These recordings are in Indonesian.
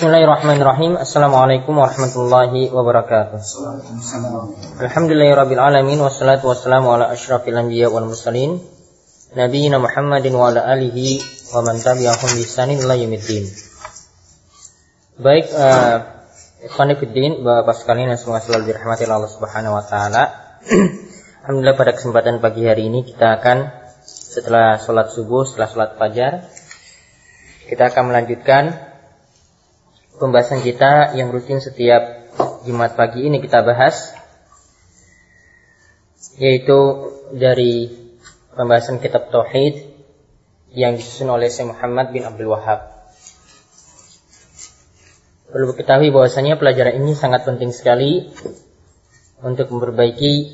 Bismillahirrahmanirrahim. Assalamualaikum warahmatullahi wabarakatuh. Alhamdulillahirabbil alamin wassalatu wassalamu ala asyrafil anbiya wal mursalin nabiyina Muhammadin wa ala alihi wa man tabi'ahum bi ihsanin ila yaumiddin. Baik uh, Ikhwan Bapak sekalian yang semoga selalu dirahmati Allah Subhanahu wa taala. Alhamdulillah pada kesempatan pagi hari ini kita akan setelah sholat subuh, setelah sholat fajar, kita akan melanjutkan pembahasan kita yang rutin setiap Jumat pagi ini kita bahas yaitu dari pembahasan kitab tauhid yang disusun oleh Syekh Muhammad bin Abdul Wahab. Perlu diketahui bahwasanya pelajaran ini sangat penting sekali untuk memperbaiki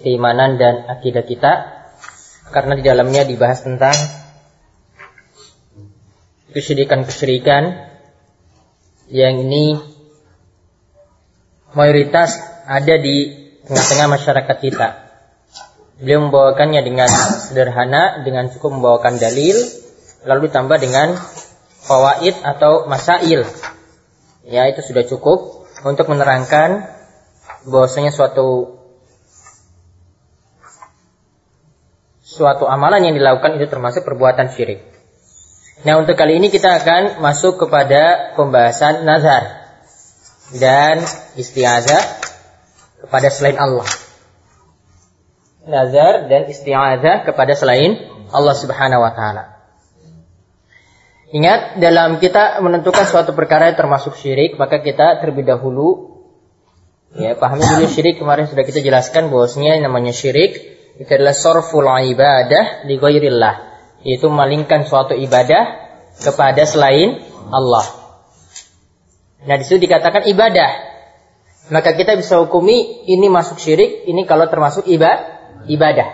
keimanan dan akidah kita karena di dalamnya dibahas tentang kesyirikan-kesyirikan yang ini mayoritas ada di tengah-tengah masyarakat kita. Beliau membawakannya dengan sederhana, dengan cukup membawakan dalil, lalu ditambah dengan fawaid atau masail. Ya, itu sudah cukup untuk menerangkan bahwasanya suatu suatu amalan yang dilakukan itu termasuk perbuatan syirik. Nah untuk kali ini kita akan masuk kepada pembahasan nazar dan istiazah kepada selain Allah. Nazar dan istiazah kepada selain Allah Subhanahu wa taala. Ingat dalam kita menentukan suatu perkara yang termasuk syirik, maka kita terlebih dahulu ya pahami dulu syirik kemarin sudah kita jelaskan bahwasanya namanya syirik itu adalah sorful ibadah di ghairillah yaitu malingkan suatu ibadah kepada selain Allah. Nah, di situ dikatakan ibadah. Maka kita bisa hukumi ini masuk syirik, ini kalau termasuk ibadah, ibadah.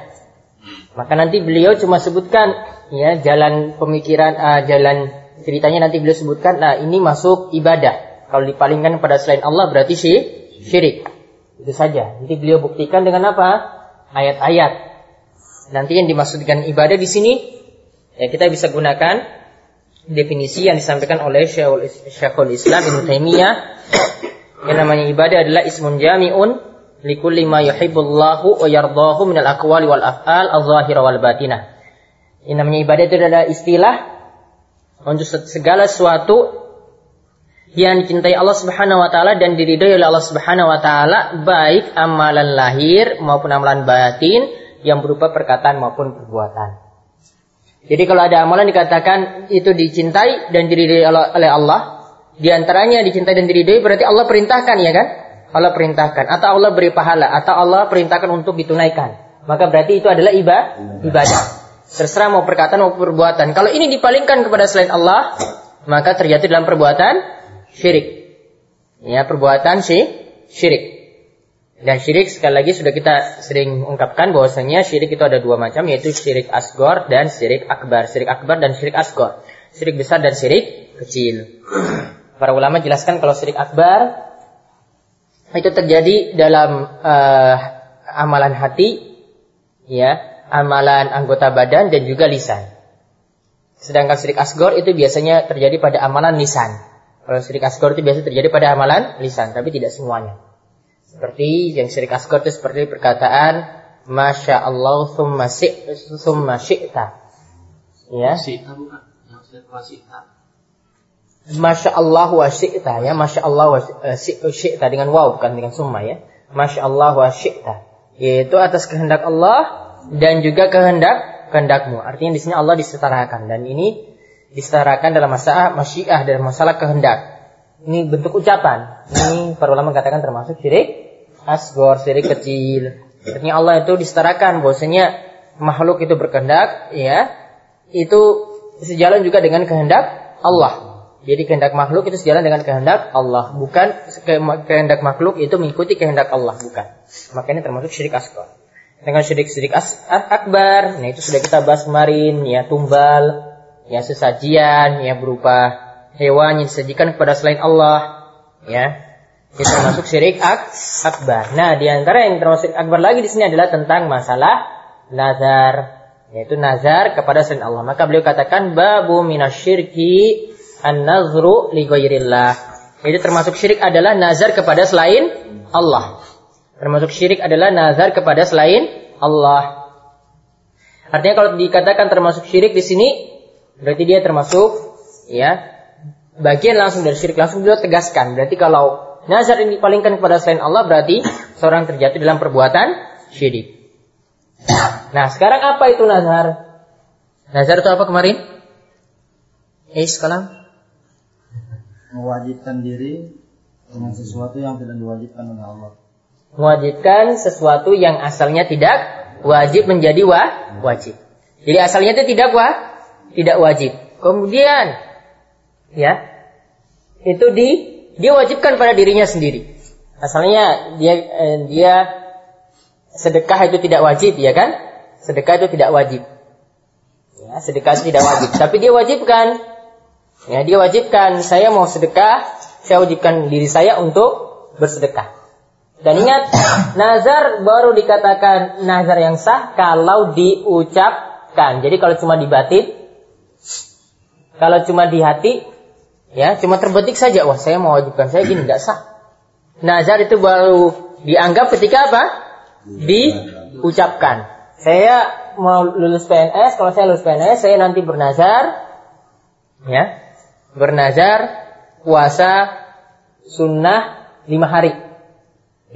Maka nanti beliau cuma sebutkan ya jalan pemikiran uh, jalan ceritanya nanti beliau sebutkan nah ini masuk ibadah. Kalau dipalingkan kepada selain Allah berarti sih syirik. Itu saja. Nanti beliau buktikan dengan apa? Ayat-ayat. Nanti yang dimaksudkan ibadah di sini Ya, kita bisa gunakan definisi yang disampaikan oleh Syekhul Islam Ibnu Taimiyah yang namanya ibadah adalah ismun jami'un likulli ma yuhibbullahu wa yardahu minal aqwali wal af'al adh-dhahira wal batinah. Yang namanya ibadah itu adalah istilah untuk segala sesuatu yang dicintai Allah Subhanahu wa taala dan diridhoi oleh Allah Subhanahu wa taala baik amalan lahir maupun amalan batin yang berupa perkataan maupun perbuatan. Jadi kalau ada amalan dikatakan itu dicintai dan diridhoi oleh Allah, di antaranya dicintai dan diridhoi berarti Allah perintahkan ya kan? Allah perintahkan atau Allah beri pahala atau Allah perintahkan untuk ditunaikan. Maka berarti itu adalah ibadah. ibadah. Terserah mau perkataan mau perbuatan. Kalau ini dipalingkan kepada selain Allah, maka terjadi dalam perbuatan syirik. Ya, perbuatan sih syirik. Dan syirik sekali lagi sudah kita sering ungkapkan bahwasanya syirik itu ada dua macam yaitu syirik asgor dan syirik akbar. Syirik akbar dan syirik asgor. Syirik besar dan syirik kecil. Para ulama jelaskan kalau syirik akbar itu terjadi dalam uh, amalan hati, ya, amalan anggota badan dan juga lisan. Sedangkan syirik asgor itu biasanya terjadi pada amalan lisan. Kalau syirik asgor itu biasa terjadi pada amalan lisan, tapi tidak semuanya. Seperti yang syirik asghar itu seperti perkataan Masya Allah summa summa syi'ta. Ya. Masya Allah wa syi'ta ya. Masya Allah wa eh, syi'ta dengan waw bukan dengan summa ya. Masya Allah wa syi'ta. Yaitu atas kehendak Allah dan juga kehendak kehendakmu. Artinya di sini Allah disetarakan dan ini disetarakan dalam masalah masyiah dalam masalah kehendak. Ini bentuk ucapan. Ini para ulama katakan termasuk syirik asgor, syirik kecil. Artinya Allah itu disetarakan bahwasanya makhluk itu berkehendak, ya, itu sejalan juga dengan kehendak Allah. Jadi kehendak makhluk itu sejalan dengan kehendak Allah, bukan kehendak makhluk itu mengikuti kehendak Allah, bukan. Makanya termasuk syirik asgor. Dengan syirik-syirik akbar, nah itu sudah kita bahas kemarin, ya tumbal, ya sesajian, ya berupa hewan yang disajikan kepada selain Allah, ya itu termasuk syirik ak akbar. Nah, di antara yang termasuk akbar lagi di sini adalah tentang masalah nazar, yaitu nazar kepada selain Allah. Maka beliau katakan babu minasyirki an-nazru li ghairillah. Jadi termasuk syirik adalah nazar kepada selain Allah. Termasuk syirik adalah nazar kepada selain Allah. Artinya kalau dikatakan termasuk syirik di sini berarti dia termasuk ya bagian langsung dari syirik langsung beliau tegaskan. Berarti kalau nazar ini dipalingkan kepada selain Allah berarti seorang terjatuh dalam perbuatan syirik. Nah, sekarang apa itu nazar? Nazar itu apa kemarin? Eh, sekarang mewajibkan diri dengan sesuatu yang tidak diwajibkan oleh Allah. Mewajibkan sesuatu yang asalnya tidak wajib menjadi wa wajib. Jadi asalnya itu tidak wa tidak wajib. Kemudian ya itu di dia wajibkan pada dirinya sendiri. Asalnya dia eh, dia sedekah itu tidak wajib ya kan? Sedekah itu tidak wajib. Ya, sedekah itu tidak wajib, tapi dia wajibkan. Ya, dia wajibkan saya mau sedekah, saya wajibkan diri saya untuk bersedekah. Dan ingat, nazar baru dikatakan nazar yang sah kalau diucapkan. Jadi kalau cuma di batin, kalau cuma di hati, ya cuma terbetik saja. Wah saya mau wajibkan saya gini nggak sah. Nazar itu baru dianggap ketika apa? Diucapkan. Saya mau lulus PNS, kalau saya lulus PNS, saya nanti bernazar, ya, bernazar puasa sunnah lima hari.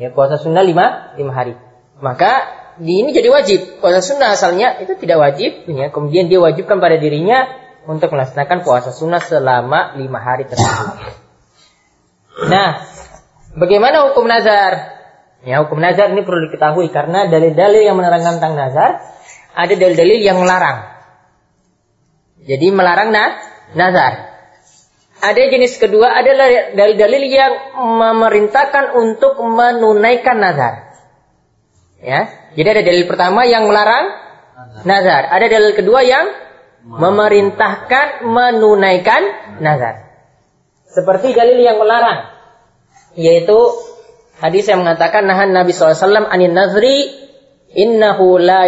Ya, puasa sunnah lima, lima hari. Maka di ini jadi wajib. Puasa sunnah asalnya itu tidak wajib, ya. Kemudian dia wajibkan pada dirinya untuk melaksanakan puasa sunnah selama lima hari tersebut. Nah, bagaimana hukum nazar? Ya, hukum nazar ini perlu diketahui karena dalil-dalil yang menerangkan tentang nazar ada dalil-dalil yang melarang. Jadi melarang nah, nazar. Ada jenis kedua adalah dalil-dalil yang memerintahkan untuk menunaikan nazar. Ya, jadi ada dalil pertama yang melarang nazar. Ada dalil kedua yang memerintahkan menunaikan nazar. Seperti dalil yang melarang, yaitu hadis yang mengatakan nahan Nabi SAW anin nazri innahu la,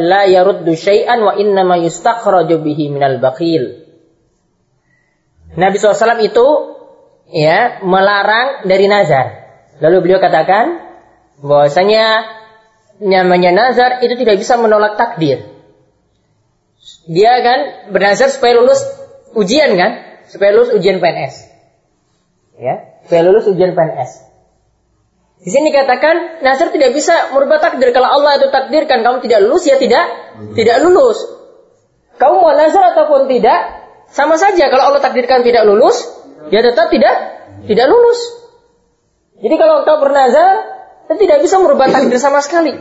la yaruddu syai'an wa innama yustakhraju bihi minal baqil. Nabi SAW itu ya melarang dari nazar. Lalu beliau katakan bahwasanya namanya nazar itu tidak bisa menolak takdir. Dia kan bernazar supaya lulus ujian kan? Supaya lulus ujian PNS. Ya, supaya lulus ujian PNS. Di sini katakan nazar tidak bisa merubah takdir. Kalau Allah itu takdirkan kamu tidak lulus ya tidak tidak lulus. Kamu mau nazar ataupun tidak sama saja. Kalau Allah takdirkan tidak lulus ya tetap tidak tidak lulus. Jadi kalau kau bernazar tidak bisa merubah takdir sama sekali.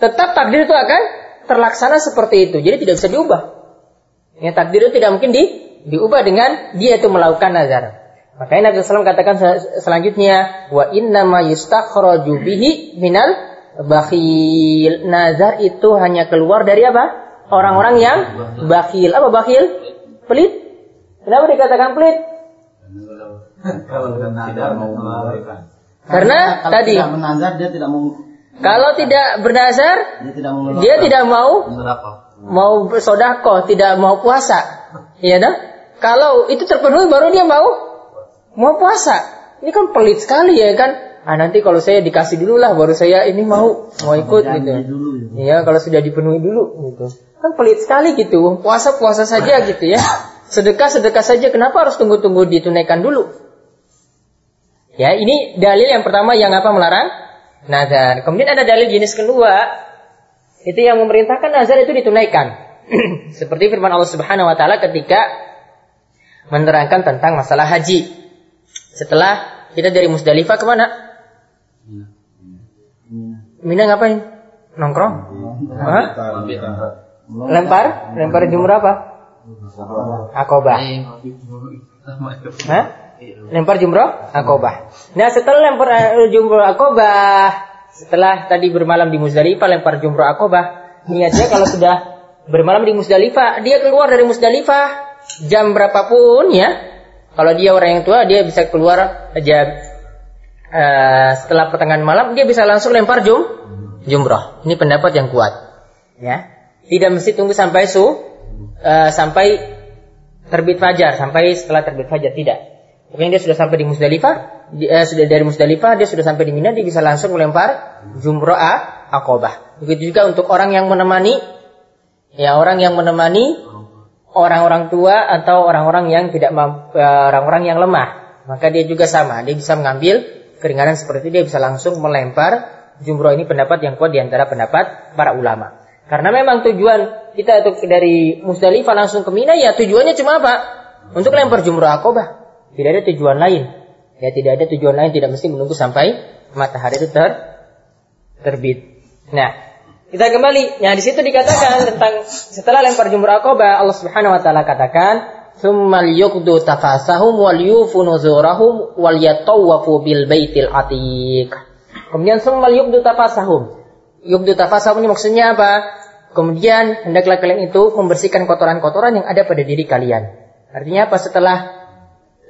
Tetap takdir itu akan terlaksana seperti itu. Jadi tidak bisa diubah. Ya, takdir itu tidak mungkin di, diubah dengan dia itu melakukan nazar. Makanya Nabi SAW katakan selanjutnya, wa inna ma yustakhraju bihi minal bakhil. Nazar itu hanya keluar dari apa? Orang-orang yang bakhil. Apa bakhil? Pelit. Kenapa dikatakan pelit? Karena tadi menazar dia tidak mau kalau tidak bernazar, dia tidak mau dia tidak mau mau sodako, tidak mau puasa. Iya dah. Kalau itu terpenuhi baru dia mau mau puasa. Ini kan pelit sekali ya kan. Ah nanti kalau saya dikasih dulu lah baru saya ini mau mau ikut gitu. Iya kalau sudah dipenuhi dulu gitu. Kan pelit sekali gitu. Puasa puasa saja gitu ya. Sedekah sedekah saja. Kenapa harus tunggu-tunggu ditunaikan dulu? Ya ini dalil yang pertama yang apa melarang nazar. Kemudian ada dalil jenis kedua, itu yang memerintahkan nazar itu ditunaikan. Seperti firman Allah Subhanahu wa taala ketika menerangkan tentang masalah haji. Setelah kita dari Musdalifah ke mana? Mina ngapain? Nongkrong? Hah? Lempar? Lempar jumrah apa? Akobah. Hah? Lempar jumroh akobah. Nah setelah lempar uh, jumroh akobah, setelah tadi bermalam di Musdalifah lempar jumroh akobah, niatnya kalau sudah bermalam di Musdalifah, dia keluar dari Musdalifah jam berapapun ya. Kalau dia orang yang tua, dia bisa keluar aja uh, setelah pertengahan malam, dia bisa langsung lempar jum jumroh. Ini pendapat yang kuat, ya. Tidak mesti tunggu sampai su uh, sampai terbit fajar sampai setelah terbit fajar tidak. Pokoknya dia sudah sampai di Musdalifah, dia, eh, sudah dari Musdalifah dia sudah sampai di Mina dia bisa langsung melempar jumroh akobah. Begitu juga untuk orang yang menemani ya orang yang menemani orang-orang tua atau orang-orang yang tidak eh, orang-orang yang lemah, maka dia juga sama, dia bisa mengambil keringanan seperti dia bisa langsung melempar jumroh ini pendapat yang kuat di antara pendapat para ulama. Karena memang tujuan kita untuk dari Musdalifah langsung ke Mina ya tujuannya cuma apa? Untuk lempar jumroh akobah. Tidak ada tujuan lain. Ya tidak ada tujuan lain, tidak mesti menunggu sampai matahari itu ter terbit. Nah, kita kembali. Nah, di situ dikatakan tentang setelah lempar jumroh akobah, Allah Subhanahu wa taala katakan, "Tsummal yuqdu tafasahum wal yufu nuzurahum wal yatawafu bil baitil atiq." Kemudian tsummal yuqdu tafasahum. Yuqdu tafasahum ini maksudnya apa? Kemudian hendaklah kalian itu membersihkan kotoran-kotoran yang ada pada diri kalian. Artinya apa? Setelah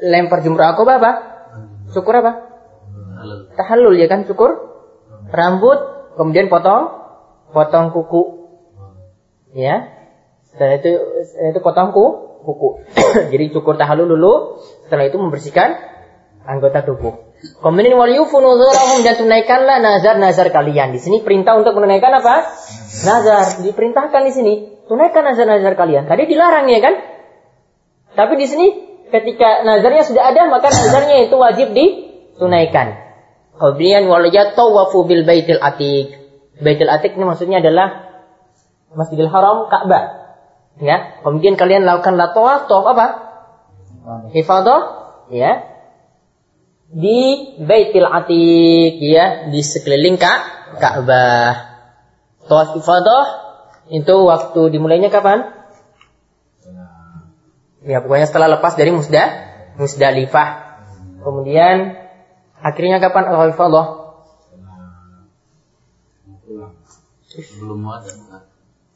lempar jumroh akobah apa? Syukur apa? Tahallul ya kan? Syukur rambut kemudian potong potong kuku. Ya. Setelah itu itu potong kuku. Jadi cukur tahalul dulu, setelah itu membersihkan anggota tubuh. Kemudian wal yufunu dan tunaikanlah nazar-nazar kalian. Di sini perintah untuk menunaikan apa? Nazar. Diperintahkan di sini. Tunaikan nazar-nazar kalian. Tadi dilarang ya kan? Tapi di sini ketika nazarnya sudah ada, maka nazarnya itu wajib ditunaikan. Kemudian wal yatawafu bil baitil atiq. Baitul atiq ini maksudnya adalah Masjidil Haram Ka'bah. Ya, kemudian kalian lakukan tawaf, tawaf apa? Ifadah, ya. Di Baitul Atiq, ya, di sekeliling Ka'bah. Tawaf ifadah itu waktu dimulainya kapan? Ya, pokoknya setelah lepas dari Musda, Musdalifah. Kemudian Akhirnya kapan al-hifadhah? Belum ada.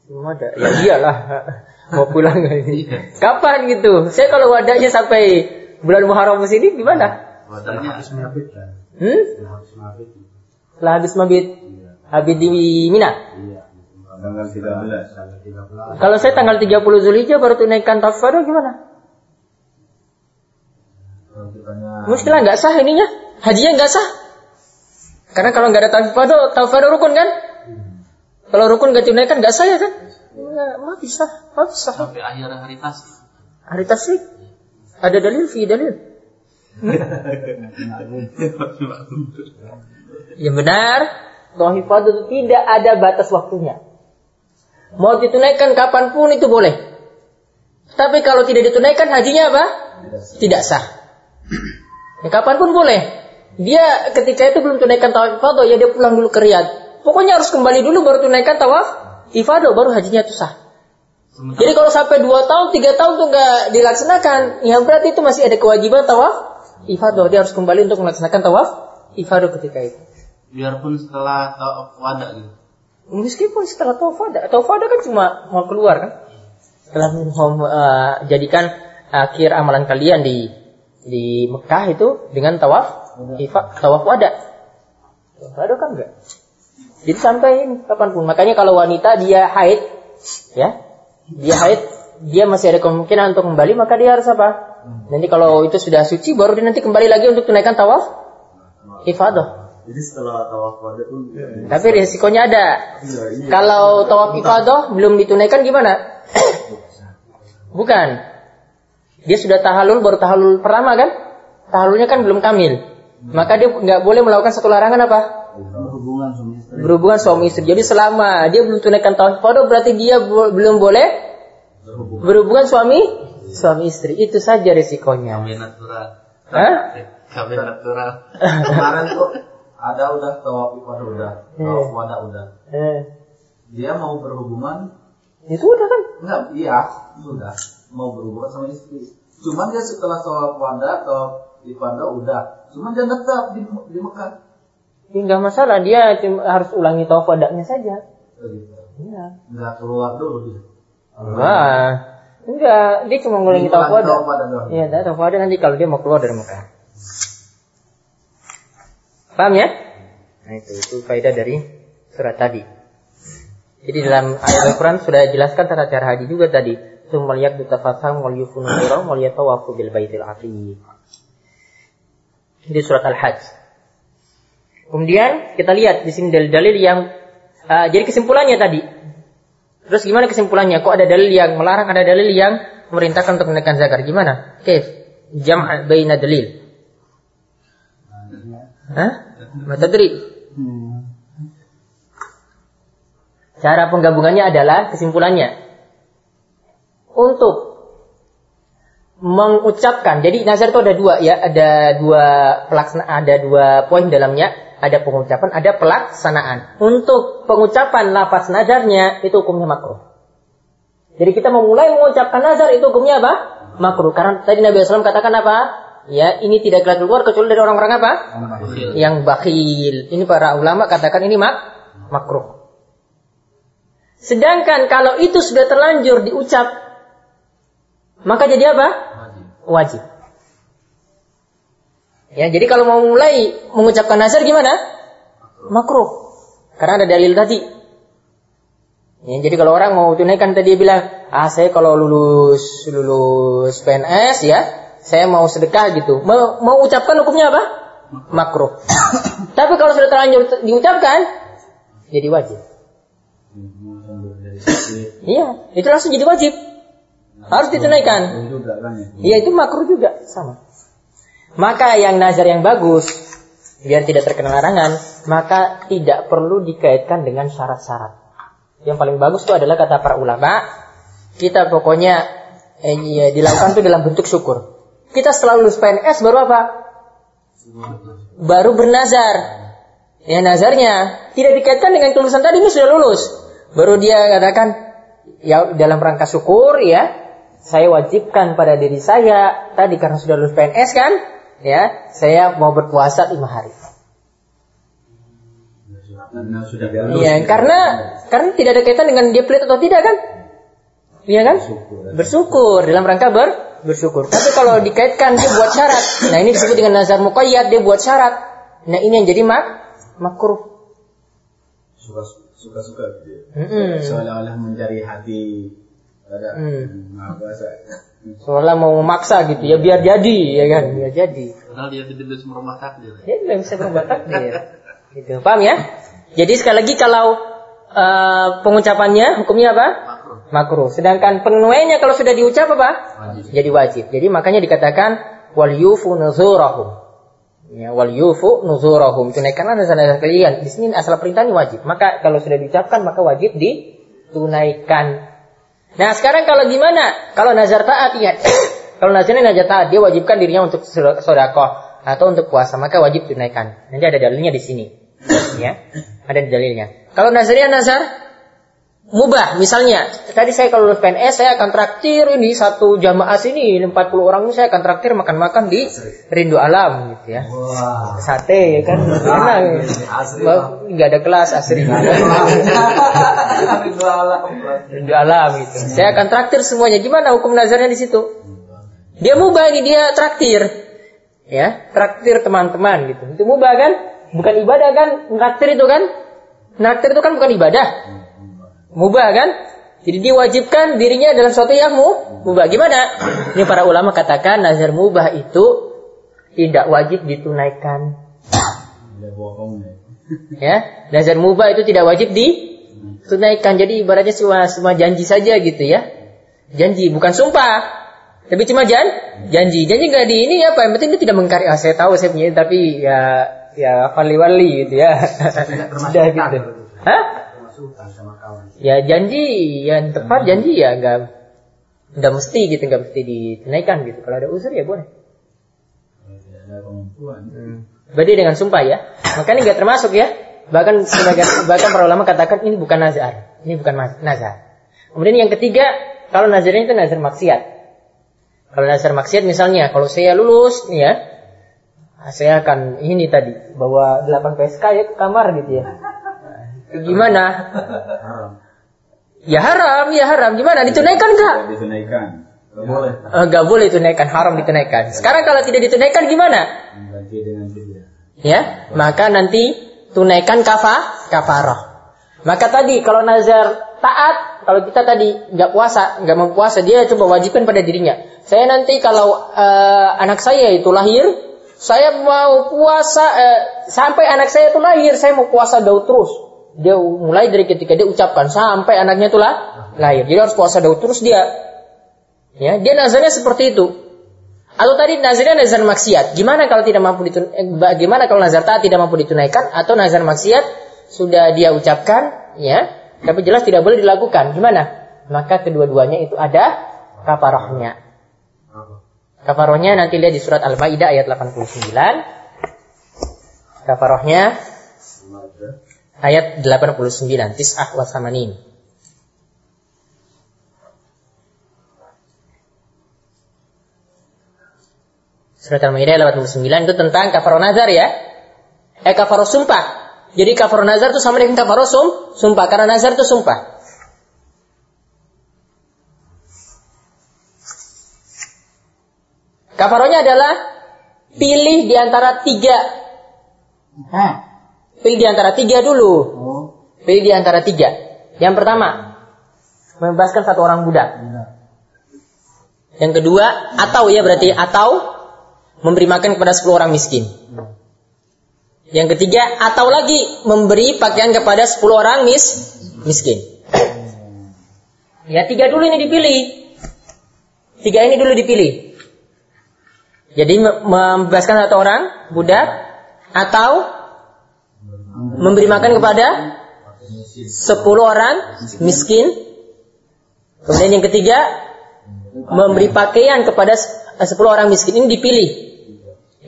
Belum ada. Ya iyalah. Mau pulang ini. Kapan gitu? Saya kalau wadahnya sampai bulan Muharram sini gimana? Wadahnya Habis mabit kan. Hmm? Habis mabit. Setelah habis mabit. Habis di Mina. Iya. Tanggal 13. Tanggal 13. Kalau saya tanggal 30 Zulhijjah baru tunaikan tafadah gimana? Muskilah nggak sah ininya. Hajinya nggak sah. Karena kalau nggak ada tafadah, tafadah rukun kan? Kalau rukun nggak tunaikan nggak sah ya kan? Nggak, mah bisa, mah bisa. Sampai akhir hari tas. Hari tasrik. Ada dalil, fi dalil. Yang benar, ifadah itu tidak ada batas waktunya. Mau ditunaikan kapan pun itu boleh. Tapi kalau tidak ditunaikan hajinya apa? Tidak sah. Ya, kapan pun boleh. Dia ketika itu belum tunaikan tawaf ifadah, ya dia pulang dulu ke Riyadh. Pokoknya harus kembali dulu baru tunaikan tawaf ifadah, baru hajinya itu sah. Sementara Jadi kalau sampai 2 tahun, 3 tahun tuh nggak dilaksanakan, ya berarti itu masih ada kewajiban tawaf ifadah. Dia harus kembali untuk melaksanakan tawaf ifadah ketika itu. biarpun setelah tawaf wada gitu. Meskipun setelah tawaf ada, tawaf ada kan cuma mau keluar kan. Setelah eh, jadikan akhir amalan kalian di di Mekah itu dengan tawaf ifa, tawaf wada. Tawaf wada kan enggak. Jadi sampai ini kapan pun. Makanya kalau wanita dia haid, ya, dia haid, dia masih ada kemungkinan untuk kembali, maka dia harus apa? Nanti kalau itu sudah suci, baru dia nanti kembali lagi untuk tunaikan tawaf ifadah. Jadi setelah tawaf wada pun Tapi resikonya ada. iya ini Kalau tawaf ifadah belum ditunaikan gimana? Bukan. Dia sudah tahalul baru tahalul pertama kan? Tahalulnya kan belum kamil. Maka dia nggak boleh melakukan satu larangan apa? berhubungan suami istri. Berhubungan suami istri. Jadi selama dia belum tunaikan tawaf ifadah berarti dia bo- belum boleh Berhubungan. berhubungan suami suami istri. Itu saja resikonya. Kawin natural. Hah? Kawin natural. Kemarin tuh ada udah tawaf ifadah udah, tawaf Hmm. wada udah. Eh, Dia mau berhubungan itu udah kan? Enggak, iya, sudah mau berhubungan sama istri. Cuman dia setelah sholat wada atau ibadah udah. Cuman dia tetap di, di Mekah. Ya, nggak masalah. Dia cuma harus ulangi tawaf wadahnya saja. Gitu. Iya. Enggak keluar dulu dia. Enggak. Enggak, dia cuma ngulangi tawaf wadah. tawaf wada. Iya, tawaf wadah nanti kalau dia mau keluar dari Mekah. Paham ya? Nah itu, itu faedah dari surat tadi. Jadi dalam ayat Al-Quran sudah jelaskan tata cara haji juga tadi. Tsumma liyaqdu tafathahum wal yufunu nurahum wal yatawafu bil baitil atiq. Di surat Al-Hajj. Kemudian kita lihat di sini dalil-dalil yang uh, jadi kesimpulannya tadi. Terus gimana kesimpulannya? Kok ada dalil yang melarang, ada dalil yang memerintahkan untuk menaikkan zakat? Gimana? Oke, jam' baina dalil. Hah? Matadri. Cara penggabungannya adalah kesimpulannya untuk mengucapkan. Jadi nazar itu ada dua ya, ada dua pelaksana, ada dua poin dalamnya. Ada pengucapan, ada pelaksanaan. Untuk pengucapan lafaz nazarnya itu hukumnya makruh. Jadi kita memulai mengucapkan nazar itu hukumnya apa? Makruh. Karena tadi Nabi SAW katakan apa? Ya, ini tidak keluar kecuali dari orang-orang apa? Yang bakhil. Ini para ulama katakan ini mak makruh. Sedangkan kalau itu sudah terlanjur diucap, maka jadi apa? Wajib. Ya, jadi kalau mau mulai mengucapkan nazar gimana? Makruh. Karena ada dalil tadi. Ya, jadi kalau orang mau tunaikan tadi bilang, ah saya kalau lulus lulus PNS ya, saya mau sedekah gitu. Mau, mau ucapkan hukumnya apa? Makruh. Tapi kalau sudah terlanjur diucapkan, jadi wajib. Iya, itu langsung jadi wajib. Harus ditunaikan. Iya, itu makruh juga sama. Maka yang nazar yang bagus, biar tidak terkena larangan, maka tidak perlu dikaitkan dengan syarat-syarat. Yang paling bagus itu adalah kata para ulama, kita pokoknya eh, ya, dilakukan itu dalam bentuk syukur. Kita setelah lulus PNS baru apa? Baru bernazar. Ya nazarnya tidak dikaitkan dengan kelulusan tadi ini sudah lulus. Baru dia katakan ya dalam rangka syukur ya saya wajibkan pada diri saya tadi karena sudah lulus PNS kan ya saya mau berpuasa lima hari. Iya, karena karena tidak ada kaitan dengan dia pelit atau tidak kan? Iya kan? Bersyukur dalam rangka ber bersyukur. Tapi kalau dikaitkan dia buat syarat. Nah, ini disebut dengan nazar muqayyad, dia buat syarat. Nah, ini yang jadi mak makruh. Suka suka suka gitu. ya. Mm-mm. Seolah-olah mencari hati ada Hmm. maaf bahasa. Seolah mau memaksa gitu ya biar jadi ya kan, biar jadi. Padahal dia tidak bisa merubah takdir. Ya nggak bisa berubah takdir. Gitu. Paham ya? Jadi sekali lagi kalau eh, pengucapannya hukumnya apa? Makruh. Sedangkan penuainya kalau sudah diucap apa? Wajib. Jadi wajib. Jadi makanya dikatakan wal yufu nuzurahum. Ya, wal yufu nuzurahum. Tunaikanlah nazar-nazar kalian. Di sini asal perintah ini wajib. Maka kalau sudah diucapkan maka wajib ditunaikan. Nah sekarang kalau gimana? Kalau nazar taat ingat. kalau nazarnya nazar taat dia wajibkan dirinya untuk sodakoh atau untuk puasa maka wajib tunaikan. Nanti ada dalilnya di sini. Ya, ada dalilnya. Kalau nazarnya nazar mubah misalnya. Tadi saya kalau lulus PNS saya akan traktir ini satu jamaah sini 40 orang ini saya akan traktir makan-makan di Rindu Alam gitu ya. Wah. sate ya kan enak ya. Asri, Bah, nggak ada kelas asri. Rindu alam. Rindu Alam gitu. Saya akan traktir semuanya. Gimana hukum nazarnya di situ? Dia mubah ini dia traktir. Ya traktir teman-teman gitu. Itu mubah kan? Bukan ibadah kan? Traktir itu kan? Traktir itu kan bukan ibadah mubah kan? Jadi diwajibkan dirinya dalam suatu yang mu, mubah. Gimana? Ini para ulama katakan nazar mubah itu tidak wajib ditunaikan. Ya. nazar mubah itu tidak wajib ditunaikan. Jadi ibaratnya cuma cuma janji saja gitu ya. Janji bukan sumpah. Tapi cuma jan janji. Janji nggak di ini apa? Yang penting dia tidak mengkari ah saya tahu saya punya tapi ya ya wali wali gitu ya. Sudah gitu. Hah Sama kawan. ya janji yang tepat janji ya nggak nggak mesti gitu nggak mesti ditunaikan gitu kalau ada usul ya boleh ada. Hmm. Berarti dengan sumpah ya. Makanya nggak termasuk ya. Bahkan sebagian bahkan para ulama katakan ini bukan nazar. Ini bukan nazar. Kemudian yang ketiga, kalau nazarnya itu nazar maksiat. Kalau nazar maksiat misalnya, kalau saya lulus nih ya, saya akan ini tadi bawa 8 PSK ya ke kamar gitu ya. Gimana? Haram. Ya haram, ya haram. Gimana? Ditunaikan nggak? Tidak ditunaikan. Gak boleh. Eh, Nggak boleh tunaikan, haram ditunaikan. Sekarang kalau tidak ditunaikan gimana? Ya maka nanti tunaikan kafa kafarah maka tadi kalau nazar taat kalau kita tadi nggak puasa, nggak mau puasa, dia coba wajibkan pada dirinya. Saya nanti kalau eh, anak saya itu lahir, saya mau puasa eh, sampai anak saya itu lahir, saya mau puasa Daud terus. Dia mulai dari ketika dia ucapkan sampai anaknya itu lah lahir. Jadi harus puasa Daud terus dia. Ya, dia nazarnya seperti itu. Atau tadi nazarnya nazar maksiat. Gimana kalau tidak mampu ditun eh, bagaimana kalau nazar taat tidak mampu ditunaikan atau nazar maksiat sudah dia ucapkan, ya, tapi jelas tidak boleh dilakukan. Gimana? Maka kedua-duanya itu ada kafarahnya. Kafarahnya nanti lihat di surat Al-Maidah ayat 89. Kafarahnya ayat 89, Tis'ah wa samanin. Surat Al-Maidah ayat 89 itu tentang kafarah nazar ya. Eh kafarah sumpah. Jadi kafarah nazar itu sama dengan kafarah sum, sumpah karena nazar itu sumpah. Kafarohnya adalah pilih di antara tiga. Hah? Pilih di antara tiga dulu. Oh. Pilih di antara tiga. Yang pertama, membebaskan satu orang budak. Iya. Yang kedua, atau ya berarti atau memberi makan kepada 10 orang miskin. Yang ketiga, atau lagi memberi pakaian kepada 10 orang mis miskin. Ya tiga dulu ini dipilih. Tiga ini dulu dipilih. Jadi me- membebaskan satu orang budak atau memberi makan kepada 10 orang miskin. Kemudian yang ketiga, memberi pakaian kepada 10 orang miskin ini dipilih.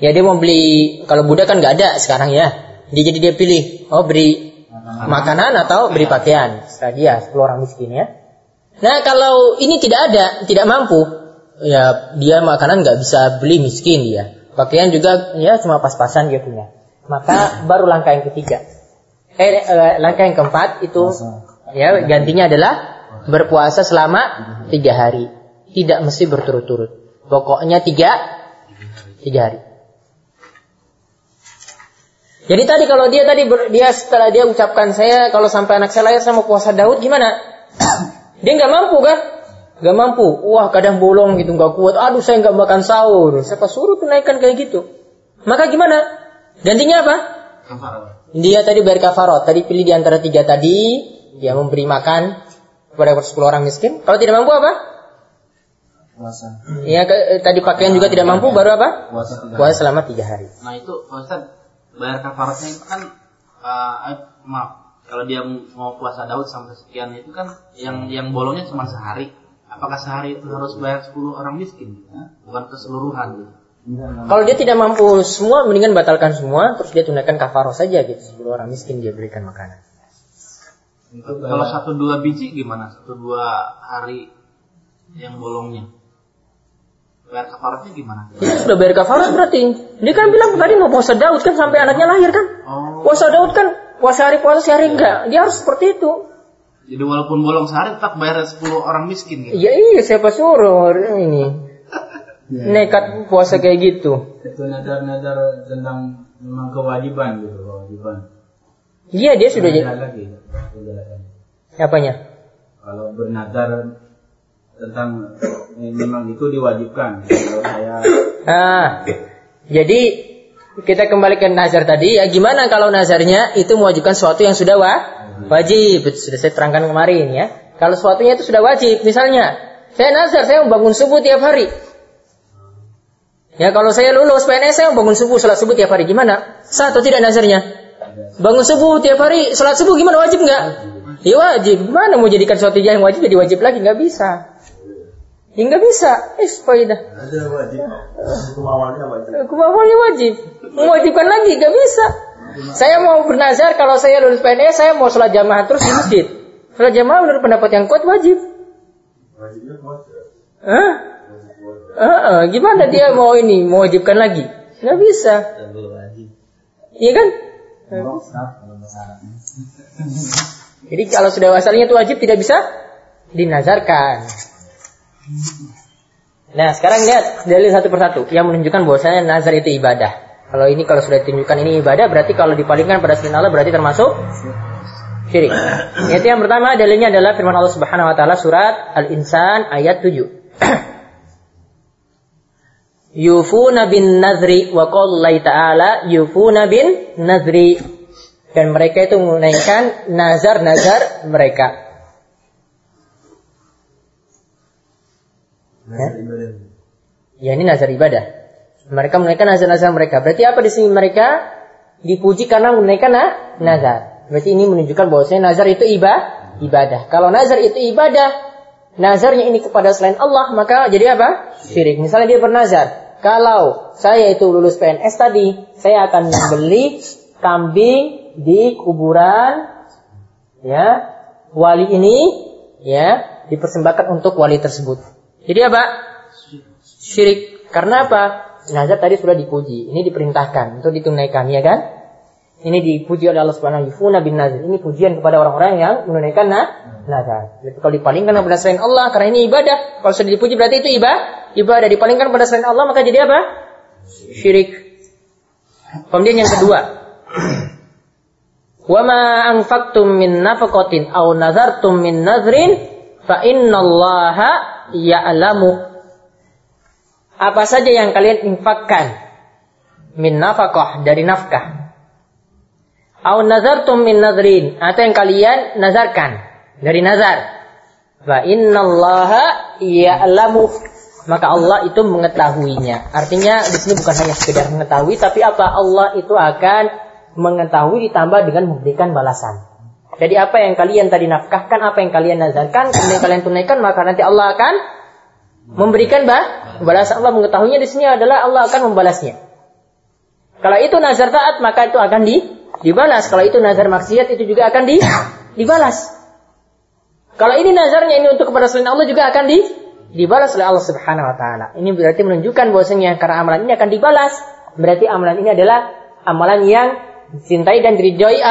Ya dia mau beli kalau budak kan nggak ada sekarang ya. Dia jadi dia pilih oh beri makanan atau beri pakaian. Setelah dia 10 orang miskin ya. Nah kalau ini tidak ada, tidak mampu, ya dia makanan nggak bisa beli miskin dia. Pakaian juga ya cuma pas-pasan dia punya. Maka baru langkah yang ketiga. Eh, eh, langkah yang keempat itu ya gantinya adalah berpuasa selama tiga hari. Tidak mesti berturut-turut. Pokoknya tiga tiga hari. Jadi tadi kalau dia tadi ber- dia setelah dia ucapkan saya kalau sampai anak saya lahir saya mau puasa Daud gimana? dia nggak mampu kan? Nggak mampu. Wah kadang bolong gitu nggak kuat. Aduh saya nggak makan sahur. Siapa suruh tunaikan kayak gitu? Maka gimana? Gantinya apa? Kafarah. Dia tadi bayar kafarot. Tadi pilih di antara tiga tadi. Dia memberi makan kepada 10 orang miskin. Kalau tidak mampu apa? Puasa. Ya ke- tadi pakaian juga tidak mampu baru apa? Puasa tiga. Puasa selama tiga hari. Nah itu Ustaz, bayar kafaratnya itu kan eh, eh, maaf kalau dia mau puasa Daud sampai sekian itu kan yang yang bolongnya cuma sehari. Apakah sehari itu harus bayar 10 orang miskin? gitu? Bukan keseluruhan gitu. Kalau dia tidak mampu semua, mendingan batalkan semua, terus dia tunaikan kafaroh saja gitu. 10 orang miskin dia berikan makanan. Itu Kalau satu dua biji gimana? Satu dua hari yang bolongnya. Bayar kafaratnya gimana? Itu sudah bayar kafarat berarti. Dia kan bilang tadi mau puasa Daud kan sampai anaknya lahir kan. Oh, Puasa Daud kan puasa hari puasa sehari enggak. Dia harus seperti itu. jadi walaupun bolong sehari tetap bayar 10 orang miskin gitu. Ya iya siapa suruh ini. Nekat puasa kayak gitu. Itu nadar-nadar tentang memang kewajiban gitu, kewajiban. Iya dia sudah jadi. Lagi. Apanya? Kalau bernadar tentang eh, memang itu diwajibkan. Kalau saya Ah, jadi kita kembali ke nazar tadi. Ya gimana kalau nazarnya itu mewajibkan sesuatu yang sudah wa wajib? Sudah saya terangkan kemarin ya. Kalau sesuatunya itu sudah wajib, misalnya saya nazar saya mau bangun subuh tiap hari. Ya kalau saya lulus PNS saya bangun subuh sholat subuh tiap hari gimana? Sah atau tidak nazarnya? Bangun subuh tiap hari sholat subuh gimana wajib nggak? Ya wajib. Gimana mau jadikan sesuatu yang wajib jadi wajib lagi nggak bisa. Ya nggak bisa. Eh, faidah. Ada wajib. Hukum awalnya wajib. Mewajibkan lagi, gak bisa. Saya mau bernazar kalau saya lulus PNS, saya mau sholat jamaah terus di masjid. Sholat jamaah menurut pendapat yang kuat wajib. Wajibnya puasa. Hah? Heeh, gimana dia mau ini, mewajibkan lagi? Gak bisa. Iya kan? Jadi kalau sudah asalnya itu wajib tidak bisa dinazarkan. Nah, sekarang lihat dalil satu persatu yang menunjukkan bahwasanya nazar itu ibadah. Kalau ini kalau sudah ditunjukkan ini ibadah, berarti kalau dipalingkan pada selain Allah berarti termasuk syirik. Yaitu yang pertama dalilnya adalah firman Allah Subhanahu wa taala surat Al-Insan ayat 7. yufuna bin nazri wa qaulai ta'ala yufuna bin nazri dan mereka itu menunaikan nazar-nazar mereka. Ya? ya ini nazar ibadah. Mereka menunaikan nazar-nazar mereka. Berarti apa di sini mereka dipuji karena menunaikan nazar. Berarti ini menunjukkan bahwasanya nazar itu ibadah. Ibadah. Kalau nazar itu ibadah, nazarnya ini kepada selain Allah, maka jadi apa? Syirik. Misalnya dia bernazar, kalau saya itu lulus PNS tadi, saya akan membeli kambing di kuburan ya wali ini ya dipersembahkan untuk wali tersebut. Jadi apa? Syirik. Karena apa? Nazar tadi sudah dipuji. Ini diperintahkan untuk ditunaikan, ya kan? Ini dipuji oleh Allah Subhanahu wa bin nazar. Ini pujian kepada orang-orang yang menunaikan nah, nazar. Kalau dipalingkan kepada selain Allah karena ini ibadah. Kalau sudah dipuji berarti itu ibadah. Ibadah dipalingkan kepada selain Allah maka jadi apa? Syirik. Kemudian yang kedua, Wa ma anfaqtum min nafaqatin aw nazartum min nazrin fa innallaha ya'lamu apa saja yang kalian infakkan min nafkah dari nafkah au nazartum min nazrin. Atau yang kalian nazarkan. Dari nazar. Fa innallaha ya'lamu. Maka Allah itu mengetahuinya. Artinya di sini bukan hanya sekedar mengetahui tapi apa? Allah itu akan mengetahui ditambah dengan memberikan balasan. Jadi apa yang kalian tadi nafkahkan, apa yang kalian nazarkan, kemudian kalian tunaikan, maka nanti Allah akan memberikan bah, balasan. Allah mengetahuinya di sini adalah Allah akan membalasnya. Kalau itu nazar taat maka itu akan di, dibalas. Kalau itu nazar maksiat itu juga akan di, dibalas. Kalau ini nazarnya ini untuk kepada selain Allah juga akan di, dibalas oleh Allah Subhanahu wa taala. Ini berarti menunjukkan bahwasanya karena amalan ini akan dibalas. Berarti amalan ini adalah amalan yang dicintai dan diridhoi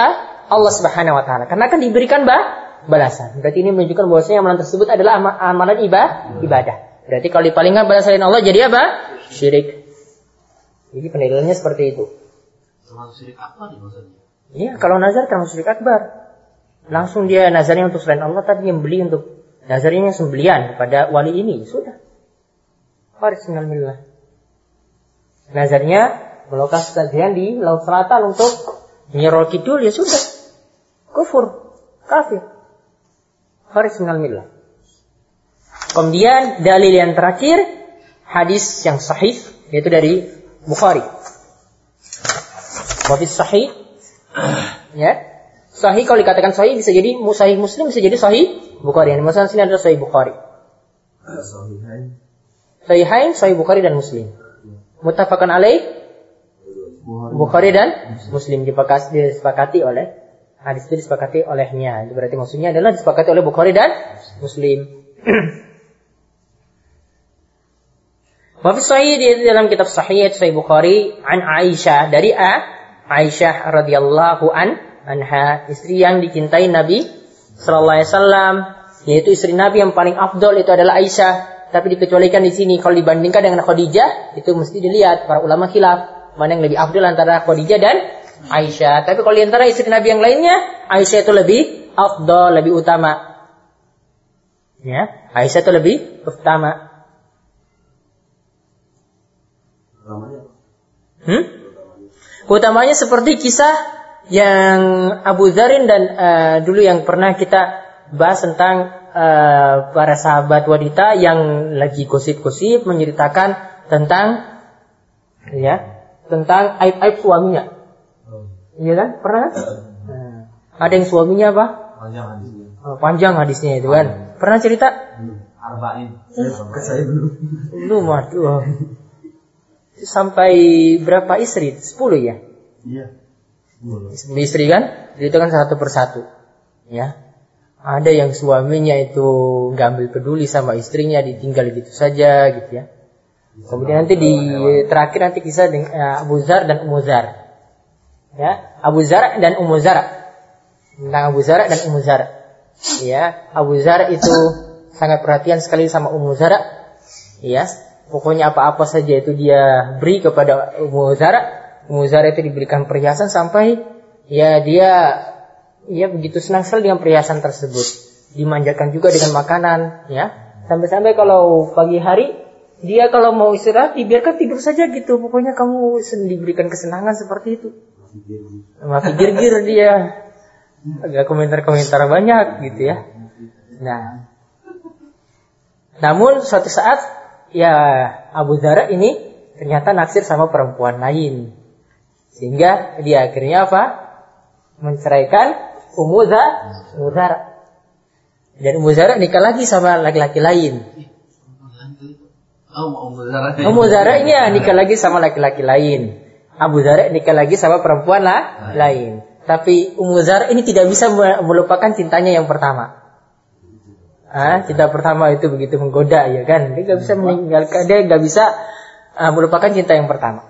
Allah Subhanahu wa taala. Karena akan diberikan bah, balasan. Berarti ini menunjukkan bahwasanya amalan tersebut adalah amalan ibadah. ibadah. Berarti kalau dipalingkan pada selain Allah jadi apa? Syirik. Jadi penilaiannya seperti itu. Termasuk syirik akbar maksudnya? Iya, kalau nazar termasuk syirik akbar. Langsung dia nazarnya untuk selain Allah tapi yang beli untuk nazarnya sembelian kepada wali ini sudah. Faris milah. Nazarnya melokasi kajian di Laut Selatan untuk Nyerol Kidul ya sudah kufur, kafir. Haris minal millah. Kemudian dalil yang terakhir hadis yang sahih yaitu dari Bukhari. Hadis sahih ya. Sahih kalau dikatakan sahih bisa jadi sahih Muslim bisa jadi sahih Bukhari. Yang maksudnya sini adalah sahih Bukhari. Sahihain. Sahihain, sahih Bukhari dan Muslim. Mutafakan alaih Bukhari dan Muslim disepakati oleh Hadis itu disepakati olehnya. Itu berarti maksudnya adalah disepakati oleh Bukhari dan Muslim. Wafis sahih di dalam kitab sahih Sahih Bukhari an Aisyah dari A Aisyah radhiyallahu an anha istri yang dicintai Nabi sallallahu alaihi wasallam yaitu istri Nabi yang paling afdol itu adalah Aisyah tapi dikecualikan di sini kalau dibandingkan dengan Khadijah itu mesti dilihat para ulama khilaf mana yang lebih afdol antara Khadijah dan Aisyah. Tapi kalau di antara istri Nabi yang lainnya, Aisyah itu lebih afdol, lebih utama. Ya, Aisyah itu lebih utama. Hmm? Utamanya seperti kisah yang Abu Zarin dan uh, dulu yang pernah kita bahas tentang uh, para sahabat wanita yang lagi gosip-gosip menceritakan tentang ya tentang aib-aib suaminya. Iya kan? Pernah kan? Nah, ada yang suaminya apa? Panjang hadisnya. Oh, panjang hadisnya itu kan. Pernah cerita? Arba'in. Ke saya belum. Belum, waduh. Sampai berapa istri? Sepuluh ya? Iya. Sepuluh istri kan? Itu kan satu persatu. Ya. Ada yang suaminya itu nggak ambil peduli sama istrinya, ditinggal gitu saja gitu ya. Kemudian nanti di terakhir nanti kisah dengan eh, Abu Zar dan Ummu Zar ya Abu Zar dan Ummu Zar tentang Abu Zar dan Ummu Zar ya Abu Zar itu sangat perhatian sekali sama Ummu Zar ya pokoknya apa-apa saja itu dia beri kepada Ummu Zar Ummu Zar itu diberikan perhiasan sampai ya dia ia begitu senang sekali dengan perhiasan tersebut. Dimanjakan juga dengan makanan, ya. Sampai-sampai kalau pagi hari dia kalau mau istirahat dibiarkan tidur saja gitu. Pokoknya kamu diberikan kesenangan seperti itu. Masih gir-gir dia. Agak komentar-komentar banyak gitu ya. Nah. Namun suatu saat ya Abu Zara ini ternyata naksir sama perempuan lain. Sehingga dia akhirnya apa? Menceraikan Ummu Zara. Dan Ummu Zara nikah lagi sama laki-laki lain. Ummu Zara ini ya nikah lagi sama laki-laki lain. Abu Zara nikah lagi sama perempuan lah lain. Tapi Ummu Zara ini tidak bisa melupakan cintanya yang pertama. Ah, cinta pertama itu begitu menggoda ya kan. Dia nggak bisa meninggalkan, dia nggak bisa uh, melupakan cinta yang pertama.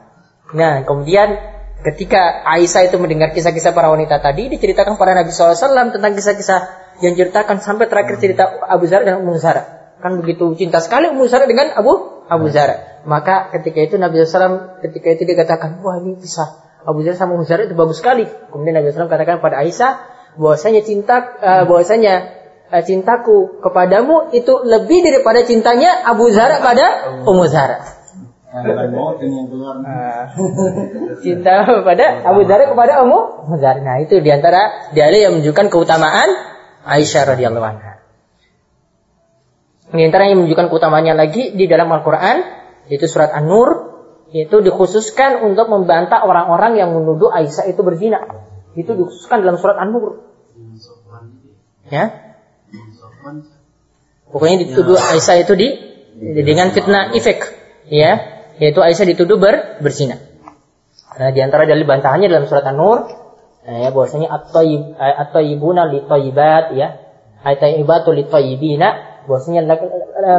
Nah, kemudian ketika Aisyah itu mendengar kisah-kisah para wanita tadi, diceritakan pada Nabi SAW tentang kisah-kisah yang ceritakan sampai terakhir cerita Abu Zar dan Ummu Zara. Kan begitu cinta sekali Ummu Zara dengan Abu Abu Zara. Maka ketika itu Nabi SAW ketika itu dia katakan, wah ini kisah Abu Zar sama Ummu Zara itu bagus sekali. Kemudian Nabi SAW katakan pada Aisyah, bahwasanya cinta, uh, bahwasanya cintaku kepadamu itu lebih daripada cintanya Abu Zara pada Ummu Zara. Ah. cinta pada Abu Dhar kepada Ummu Dhar. Nah, itu di antara dalil yang menunjukkan keutamaan Aisyah radhiyallahu anha. Di antara yang menunjukkan keutamaannya lagi di dalam Al-Qur'an yaitu surat An-Nur itu dikhususkan untuk membantah orang-orang yang menuduh Aisyah itu berzina. Itu dikhususkan dalam surat An-Nur. Ya. Pokoknya dituduh Aisyah itu di dengan fitnah efek, ya yaitu Aisyah dituduh ber, berzina. Nah, di antara dalil bantahannya dalam surat An-Nur ya bahwasanya at-tayyib at-tayyibuna lit-tayyibat ya. At-tayyibatu lit-tayyibina bahwasanya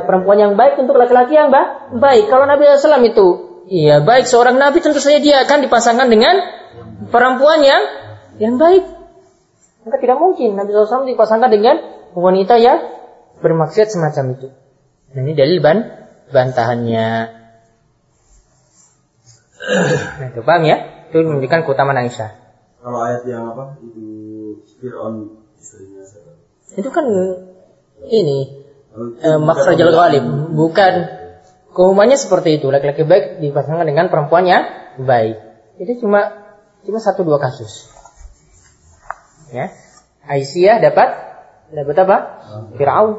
perempuan yang baik untuk laki-laki yang baik. Kalau Nabi SAW itu iya baik seorang nabi tentu saja dia akan dipasangkan dengan perempuan yang yang baik. Maka tidak mungkin Nabi SAW dipasangkan dengan wanita yang bermaksud semacam itu. Nah, ini dalil ban bantahannya. Nah, itu paham ya? Itu menunjukkan keutamaan Aisyah. Kalau ayat yang apa? Itu Fir'aun istrinya Itu kan ini eh, makhrajul ghalib, bukan keumumannya seperti itu. Laki-laki baik dipasangkan dengan perempuannya baik. Itu cuma cuma satu dua kasus. Ya. Aisyah dapat dapat apa? Fir'aun.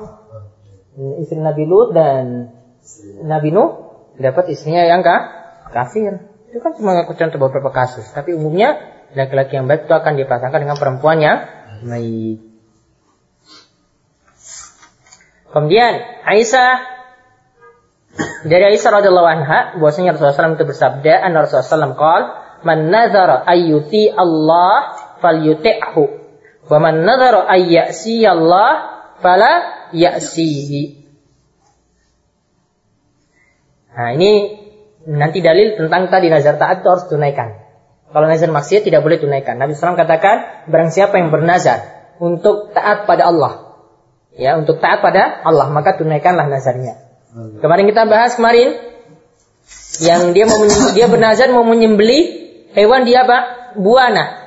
Istri Nabi Lut dan Nabi Nuh dapat istrinya yang kah? kafir. Itu kan cuma contoh beberapa kasus. Tapi umumnya laki-laki yang baik itu akan dipasangkan dengan perempuan yang baik. Kemudian Aisyah dari Aisyah radhiyallahu anha bahwasanya Rasulullah SAW itu bersabda, "Anna Rasulullah SAW qala, "Man nazara ayyuti Allah falyuti'hu, wa man ayyasi Allah fala ya'sihi." Nah, ini nanti dalil tentang tadi nazar taat itu harus tunaikan. Kalau nazar maksiat tidak boleh tunaikan. Nabi SAW katakan, barang siapa yang bernazar untuk taat pada Allah, ya untuk taat pada Allah, maka tunaikanlah nazarnya. Kemarin kita bahas kemarin, yang dia mau dia bernazar mau menyembeli hewan dia apa? Buana,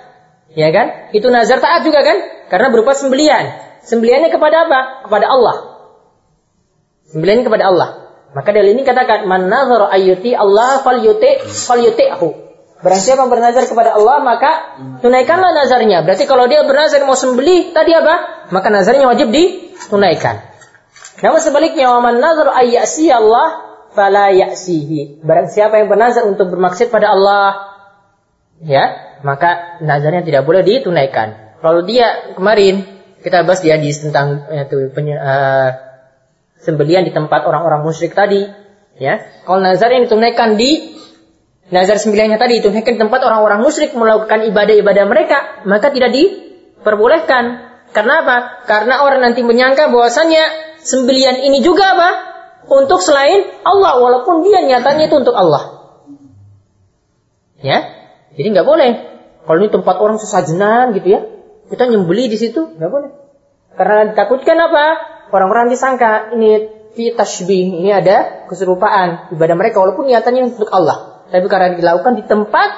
ya kan? Itu nazar taat juga kan? Karena berupa sembelian. Sembeliannya kepada apa? Kepada Allah. Sembeliannya kepada Allah. Maka dalil ini katakan man nazara ayyuti Allah falyuti falyuti'hu. Barang siapa bernazar kepada Allah maka tunaikanlah nazarnya. Berarti kalau dia bernazar mau sembelih tadi apa? Maka nazarnya wajib ditunaikan. Namun sebaliknya man nazara ayyasi Allah fala ya'sihi. Barang siapa yang bernazar untuk bermaksud pada Allah ya, maka nazarnya tidak boleh ditunaikan. Kalau dia kemarin kita bahas di hadis tentang itu uh, sembelian di tempat orang-orang musyrik tadi, ya. Kalau nazar yang ditunaikan di nazar sembilannya tadi ditunaikan di tempat orang-orang musyrik melakukan ibadah-ibadah mereka, maka tidak diperbolehkan. Karena apa? Karena orang nanti menyangka bahwasanya sembelian ini juga apa? Untuk selain Allah, walaupun dia nyatanya itu untuk Allah. Ya, jadi nggak boleh. Kalau ini tempat orang sesajenan gitu ya, kita nyembeli di situ nggak boleh. Karena ditakutkan apa? orang-orang disangka ini fi tashbih, ini ada keserupaan ibadah mereka walaupun niatannya untuk Allah. Tapi karena dilakukan di tempat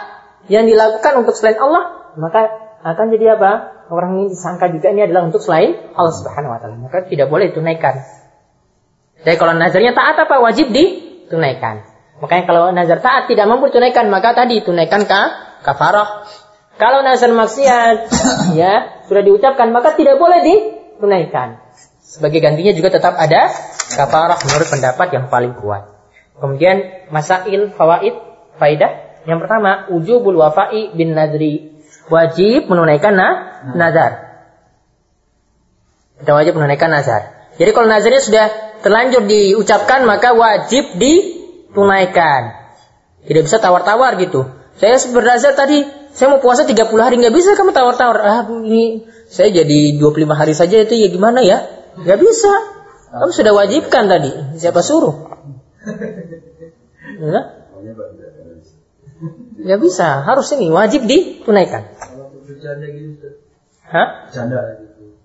yang dilakukan untuk selain Allah, maka akan jadi apa? orang ini disangka juga ini adalah untuk selain Allah Subhanahu wa taala. Maka tidak boleh tunaikan. Jadi kalau nazarnya taat apa wajib ditunaikan. Makanya kalau nazar taat tidak mampu tunaikan maka tadi tunaikan ka kafarah. Kalau nazar maksiat ya sudah diucapkan maka tidak boleh ditunaikan. Sebagai gantinya juga tetap ada kafarah menurut pendapat yang paling kuat. Kemudian masail fawaid faidah yang pertama ujubul wafai bin nadri wajib menunaikan na nazar. Kita wajib menunaikan nazar. Jadi kalau nazarnya sudah terlanjur diucapkan maka wajib ditunaikan. Tidak bisa tawar-tawar gitu. Saya bernazar tadi, saya mau puasa 30 hari nggak bisa kamu tawar-tawar. Ah, ini saya jadi 25 hari saja itu ya gimana ya? Nggak bisa. Kamu sudah wajibkan tadi. Siapa suruh? Ya? Nggak bisa. Harus ini wajib ditunaikan. Gitu. Hah? Bercanda gitu.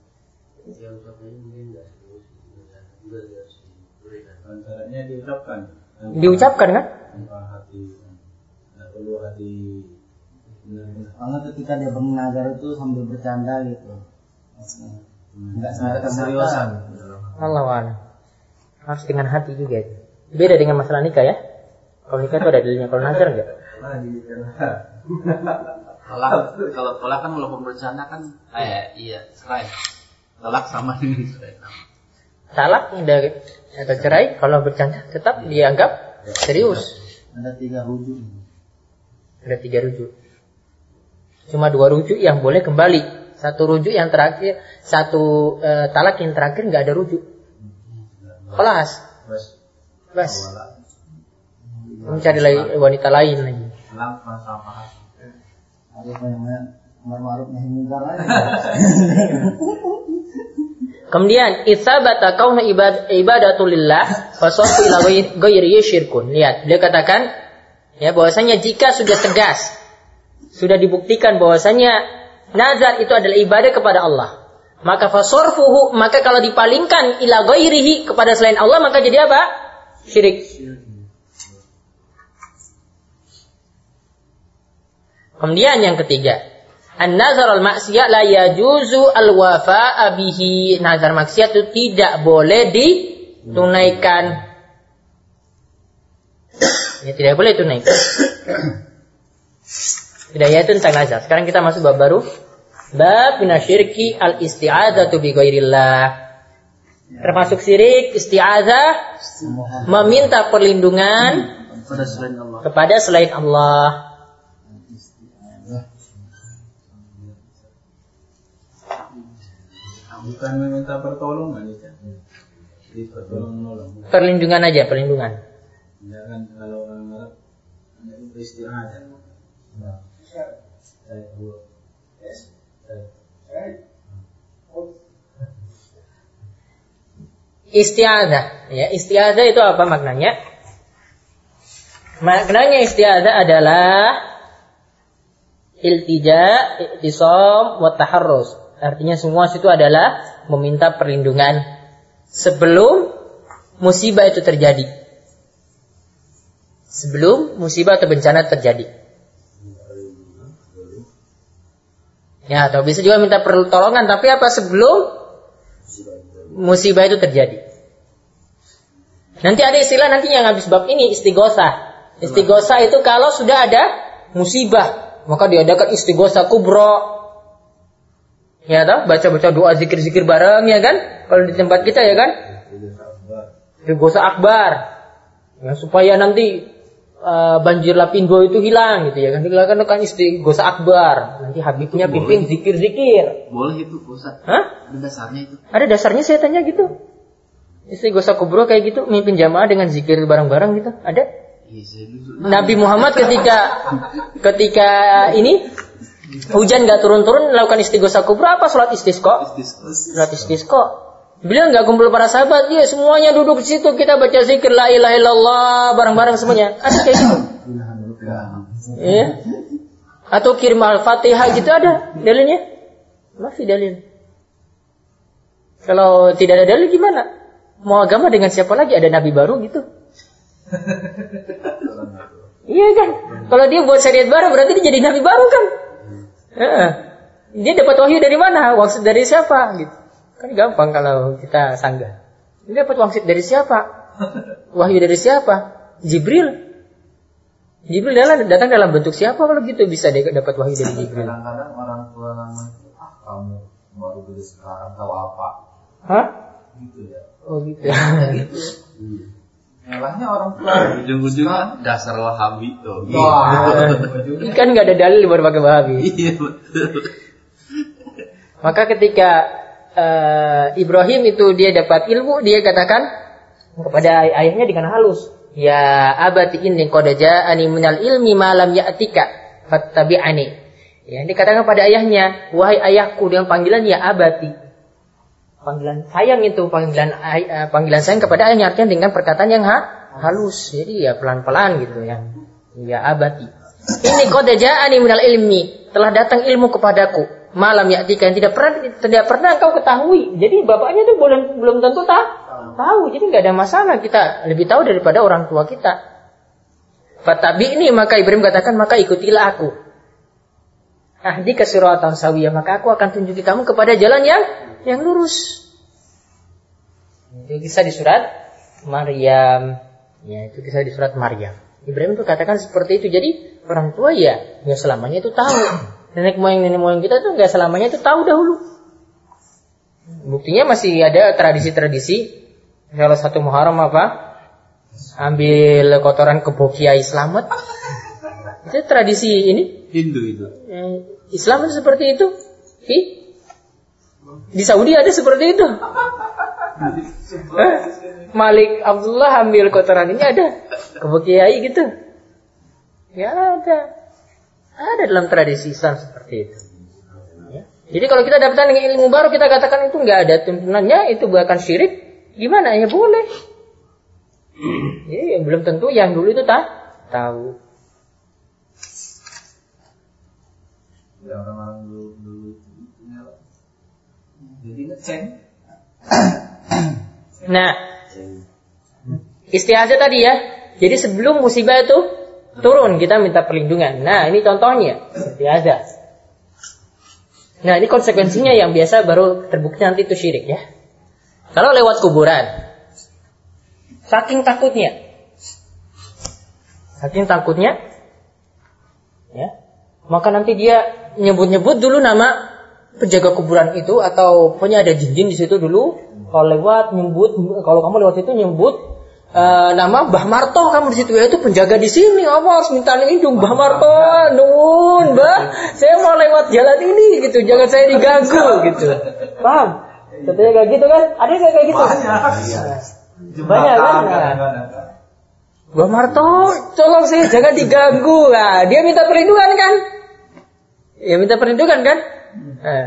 Antaranya diucapkan. Diucapkan kan? Tanpa hati. Perlu hati. Karena ketika dia bernazar itu sambil bercanda gitu. Enggak sampai Keseriusan. Allah wa'ala. Harus dengan hati juga. Beda dengan masalah nikah ya. Kalau nikah itu ada dalilnya. Kalau nazar enggak? Di Tolak, kalau tolak kan walaupun bercanda kan, eh iya, cerai. Tolak sama dengan cerai. Talak dari atau cerai kalau bercanda tetap dianggap serius. Ada tiga rujuk. Ada tiga rujuk. Cuma dua rujuk yang boleh kembali. Satu rujuk yang terakhir, satu eh, talak yang terakhir nggak ada rujuk. Kelas. Bas. Mencari lagi wanita lain lagi. Kemudian isabata kauna ibad, ibadatulillah wasawfu ila ghair- ghairihi syirkun. Lihat, dia katakan ya bahwasanya jika sudah tegas sudah dibuktikan bahwasanya nazar itu adalah ibadah kepada Allah. Maka fasorfuhu maka kalau dipalingkan ila ghairihi kepada selain Allah maka jadi apa? Syirik. Kemudian yang ketiga, An-nazar al-maksiyat la yajuzu al-wafa'a bihi. Nazar maksiat itu tidak boleh ditunaikan. Ya tidak boleh tunaikan. Tidak ya itu tentang nazar. Sekarang kita masuk bab baru. Bab minasyirki al-isti'adzatu bi ghairillah. Termasuk syirik, isti'adzah, meminta perlindungan Pada selain Allah. kepada selain Allah. Bukan meminta pertolongan. Jadi pertolongan. Perlindungan aja, perlindungan. Ya kan kalau orang Arab. Istiadah, ya istiadah itu apa maknanya? Maknanya istiadah adalah iltija, iktisam, wa taharrus. Artinya semua situ adalah meminta perlindungan sebelum musibah itu terjadi. Sebelum musibah atau bencana terjadi. Ya, atau bisa juga minta pertolongan, tapi apa sebelum musibah itu terjadi. Nanti ada istilah nanti yang habis bab ini istighosa. Istighosa itu kalau sudah ada musibah, maka diadakan istighosa kubro. Ya toh, baca-baca doa zikir-zikir bareng ya kan? Kalau di tempat kita ya kan? Istighosa akbar. Ya, supaya nanti uh, banjir lapindo itu hilang gitu ya kan? Dilakukan kan istighosa akbar. Nanti Habibnya pimpin zikir-zikir. Boleh itu, Ustaz. Hah? Ada dasarnya itu. Ada dasarnya saya tanya gitu. Istri gosok kubro kayak gitu, mimpin jamaah dengan zikir bareng-bareng gitu. Ada? Iya. Nabi Muhammad ketika ketika ini hujan nggak turun-turun melakukan istighosa kubro apa sholat istisqo? Sholat istisqo. Beliau nggak kumpul para sahabat, dia semuanya duduk di situ kita baca zikir la ilaha illallah bareng-bareng semuanya. Ada kayak gitu. Iya. Atau kirim al-fatihah gitu ada dalilnya? Masih dalil. Kalau tidak ada dalil gimana? Mau agama dengan siapa lagi? Ada nabi baru gitu. iya kan? Kalau dia buat syariat baru berarti dia jadi nabi baru kan? Dia dapat wahyu dari mana? Wangsit dari siapa? Gitu. Kan gampang kalau kita sanggah. Dia dapat wangsit dari siapa? Wahyu dari siapa? Jibril. Jibril datang, datang dalam bentuk siapa kalau gitu bisa dia dapat wahyu dari Jibril? Kadang-kadang orang tua itu, ah kamu baru beli sekarang tahu apa? Hah? Gitu ya. Oh gitu. Nyalahnya orang tua. Ujung-ujungnya dasar wahabi tuh. Wah, Ini kan nggak ada dalil baru pakai wahabi. Iya betul. Maka ketika eh, Ibrahim itu dia dapat ilmu, dia katakan kepada ay- ayahnya dengan halus, "Ya abati inni qad ja'ani minal ilmi ma lam ya'tika fattabi'ani." Ya, dikatakan pada ayahnya, "Wahai ayahku," dengan panggilan ya abati. Panggilan sayang itu panggilan eh, panggilan sayang kepada ayahnya artinya dengan perkataan yang ha- halus. Jadi ya pelan-pelan gitu ya. Ya abati. Ini qad ja'ani minal ilmi, telah datang ilmu kepadaku. Malam ya yang tidak pernah tidak pernah engkau ketahui. Jadi bapaknya itu belum belum tentu tahu. Tahu. Jadi nggak ada masalah kita lebih tahu daripada orang tua kita. Fatabi ini maka Ibrahim katakan maka ikutilah aku. Ahdi ke suratan sawiyah maka aku akan tunjuki kamu kepada jalan yang yang lurus. Itu kisah di surat Maryam. Ya, itu kisah di surat Maryam. Ibrahim itu katakan seperti itu. Jadi orang tua ya, ya selamanya itu tahu. Nenek moyang nenek moyang kita tuh nggak selamanya itu tahu dahulu. Buktinya masih ada tradisi-tradisi. Salah satu Muharram apa? Ambil kotoran kebo kiai selamat. Itu tradisi ini. Hindu itu. Eh, Islam itu seperti itu. Di, di Saudi ada seperti itu. Malik Abdullah ambil kotoran ini ada kebo kiai gitu. Ya ada. Ada dalam tradisi Islam seperti itu. Ya. Jadi kalau kita dapatkan dengan ilmu baru kita katakan itu nggak ada tuntunannya, itu bukan syirik, gimana ya boleh. Jadi yang belum tentu yang dulu itu tak tahu. Ya orang-orang dulu dulu nyalah. Jadi ngeceng. Nah, istiazah tadi ya. Jadi sebelum musibah itu turun kita minta perlindungan. Nah, ini contohnya istiazah. Nah, ini konsekuensinya yang biasa baru terbukti nanti itu syirik ya. Kalau lewat kuburan, saking takutnya, saking takutnya, ya, maka nanti dia nyebut-nyebut dulu nama penjaga kuburan itu atau punya ada jin-jin di situ dulu. Kalau lewat nyebut, kalau kamu lewat situ nyebut eh, nama Mbah Marto kamu di situ ya itu penjaga di sini. Kamu harus minta lindung Mbah Marto, nun, Mbah. Saya mau lewat jalan ini gitu, jangan saya diganggu gitu. Paham? Katanya kayak gitu kan? Ada nggak kayak gitu? Banyak kan? Nah. Mbah Marto, tolong saya jangan diganggu. Nah, dia minta perlindungan kan? Ya minta perlindungan kan? Nah.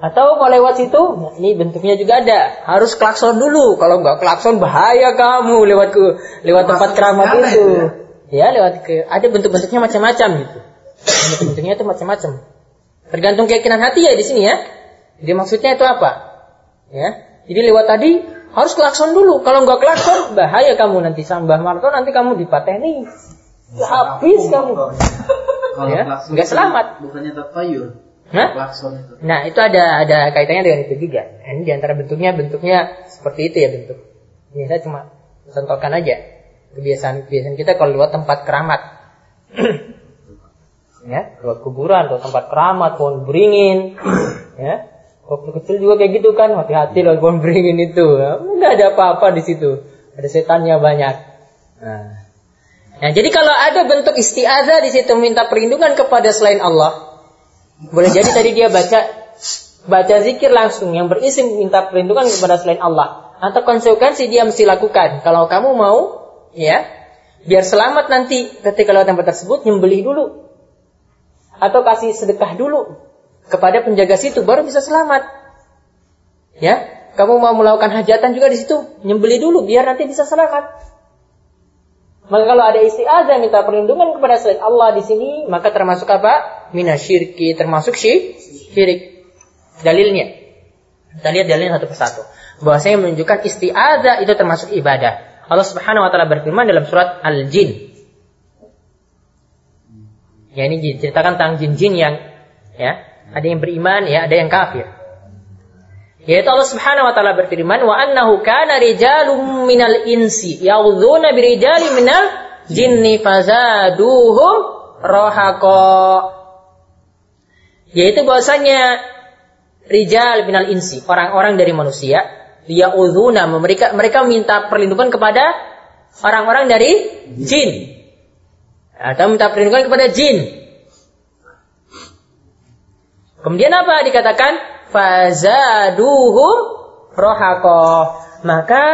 Atau mau lewat situ, nah, ini bentuknya juga ada. Harus klakson dulu. Kalau nggak klakson bahaya kamu lewat ke lewat tempat keramat itu. Ya lewat ke ada bentuk-bentuknya macam-macam gitu. Bentuk-bentuknya itu macam-macam. Tergantung keyakinan hati ya di sini ya. Jadi maksudnya itu apa? Ya. Jadi lewat tadi harus klakson dulu. Kalau nggak klakson bahaya kamu nanti sambah Marto nanti kamu dipateni. Habis kamu. Kalau Ya, nggak selamat. Bukannya tatayur. Hah? Klakson itu. Nah itu ada ada kaitannya dengan itu juga. Nah, Ini di antara bentuknya bentuknya seperti itu ya bentuk. Ini saya cuma contohkan aja kebiasaan kebiasaan kita kalau lewat tempat keramat. ya, lewat kuburan atau tempat keramat, pohon beringin, ya. Waktu kecil juga kayak gitu kan, hati-hati lewat pohon beringin itu. Ya, Nggak ada apa-apa di situ. Ada setannya banyak. Nah. Nah, jadi kalau ada bentuk istiazah di situ minta perlindungan kepada selain Allah, boleh jadi tadi dia baca baca zikir langsung yang berisi minta perlindungan kepada selain Allah atau konsekuensi dia mesti lakukan. Kalau kamu mau ya biar selamat nanti ketika lewat tempat tersebut nyembelih dulu atau kasih sedekah dulu kepada penjaga situ baru bisa selamat. Ya, kamu mau melakukan hajatan juga di situ nyembelih dulu biar nanti bisa selamat. Maka kalau ada istiazah minta perlindungan kepada selain Allah di sini, maka termasuk apa? Minasyirki, termasuk syi- syirik. Dalilnya. Kita lihat dalilnya satu persatu. Bahwasanya menunjukkan istiazah itu termasuk ibadah. Allah Subhanahu wa taala berfirman dalam surat Al-Jin. Ya ini diceritakan tentang jin-jin yang Ya, ada yang beriman, ya, ada yang kafir. Yaitu Allah Subhanahu wa taala berfirman, "Wa annahu kana rijalun minal insi ya'udzuuna birijali minal jinni fazaduhum rahaqa." Yaitu bahwasanya rijal minal insi, orang-orang dari manusia, ya'udzuuna mereka mereka minta perlindungan kepada orang-orang dari jin. Atau minta perlindungan kepada jin. Kemudian apa dikatakan? Fazaduhum rohako. Maka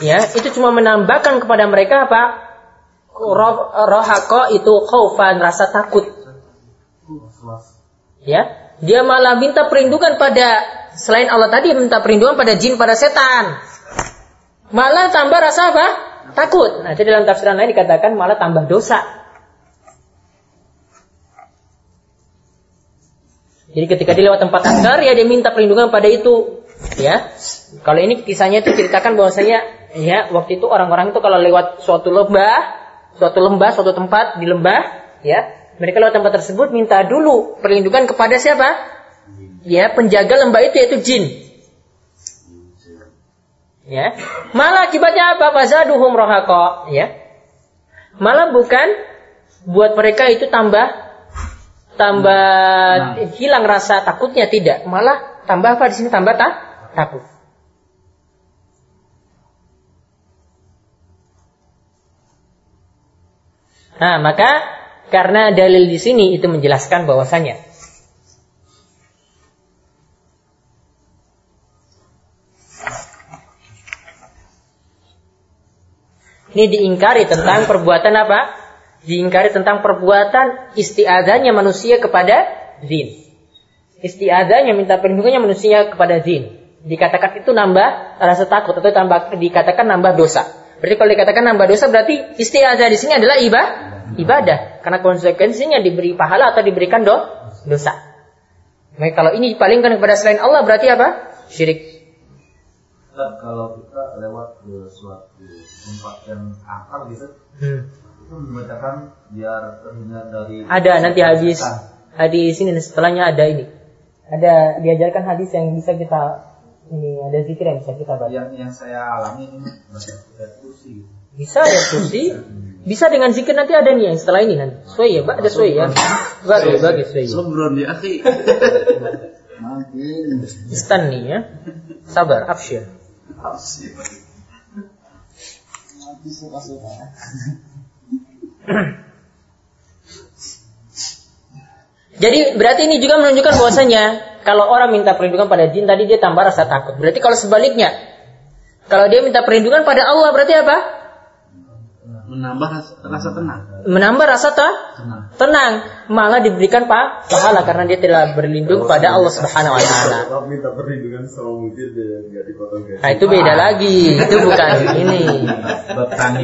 ya itu cuma menambahkan kepada mereka apa? Roh, rohako itu khaufan rasa takut. Ya, dia malah minta perlindungan pada selain Allah tadi minta perlindungan pada jin pada setan. Malah tambah rasa apa? Takut. Nah, jadi dalam tafsiran lain dikatakan malah tambah dosa. Jadi ketika dia lewat tempat angker ya dia minta perlindungan pada itu. Ya. Kalau ini kisahnya itu ceritakan bahwasanya ya waktu itu orang-orang itu kalau lewat suatu lembah, suatu lembah, suatu tempat di lembah, ya, mereka lewat tempat tersebut minta dulu perlindungan kepada siapa? Ya, penjaga lembah itu yaitu jin. Ya. Malah akibatnya apa? Fazaduhum rohako. Ya. Malah bukan buat mereka itu tambah tambah nah. hilang rasa takutnya tidak, malah tambah apa di sini tambah tak takut. Nah, maka karena dalil di sini itu menjelaskan bahwasanya ini diingkari tentang perbuatan apa? Diingkari tentang perbuatan istiadanya manusia kepada zin. Istiadanya minta perlindungannya manusia kepada zin. Dikatakan itu nambah rasa takut atau tambah dikatakan nambah dosa. Berarti kalau dikatakan nambah dosa berarti istiadah di sini adalah ibadah. Ibadah karena konsekuensinya diberi pahala atau diberikan do, dosa. Maka kalau ini dipalingkan kepada selain Allah berarti apa? Syirik. Kalau kita lewat ke suatu tempat yang akar gitu, hmm membacakan biar terhindar dari ada nanti hadis hadis ini setelahnya ada ini. Ada diajarkan hadis yang bisa kita ini ada zikir yang bisa kita baca. Yang yang saya alami ini kursi bisa ya kursi bisa dengan zikir nanti ada nih yang setelah ini nanti. Sesuai ya ada sesuai ya? Bagus bagus sesuai. Sebelum di akhir Istan nih ya. Sabar absyir absyir Jadi berarti ini juga menunjukkan bahwasanya kalau orang minta perlindungan pada jin tadi dia tambah rasa takut. Berarti kalau sebaliknya, kalau dia minta perlindungan pada Allah berarti apa? Menambah rasa, rasa tenang. Menambah rasa ta? tenang. tenang. Malah diberikan pak pahala karena dia telah berlindung pada Allah Subhanahu wa taala. minta perlindungan sama mungkin dia enggak dipotong Nah, itu beda lagi. Itu bukan ini.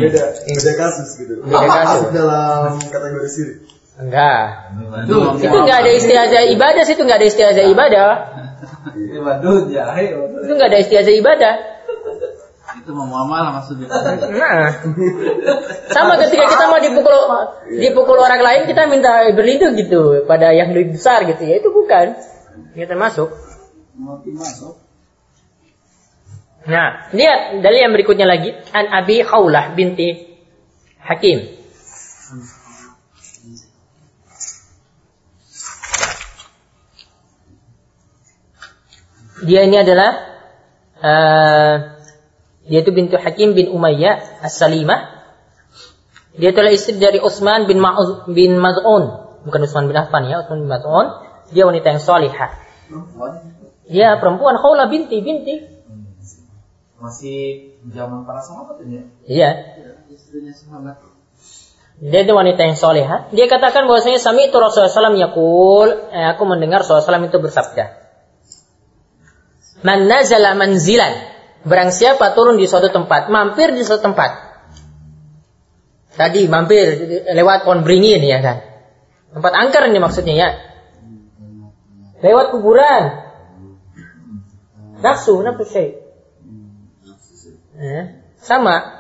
Beda, beda kasus gitu. Beda kasus dalam kategori sirik. Enggak. Itu, itu enggak ada istiazah ibadah, itu enggak ada istiazah ibadah. Itu enggak ada istiazah ibadah itu mau muamalah maksudnya. Nah, sama ketika kita mau dipukul dipukul orang lain kita minta berlindung gitu pada yang lebih besar gitu ya itu bukan. Kita masuk. masuk. Nah, lihat dari yang berikutnya lagi an Abi Khaulah binti Hakim. Dia ini adalah uh, yaitu bintu Hakim bin Umayyah As-Salimah. Dia adalah istri dari Utsman bin Ma'uz bin Maz'un, bukan Utsman bin Affan ya, Utsman bin Maz'un. Dia wanita yang salihah. Dia perempuan Khawla binti binti. Masih zaman para sahabat ini. Iya. Istrinya sahabat. Dia itu wanita yang solehah. Dia katakan bahwasanya sami itu Rasulullah SAW yakul, eh, aku mendengar Rasulullah SAW itu bersabda. Man nazala manzilan Barang siapa turun di suatu tempat, mampir di suatu tempat. Tadi mampir lewat pohon beringin ya kan. Tempat angker ini maksudnya ya. Lewat kuburan. Nafsu, nafsu syait. Eh, sama.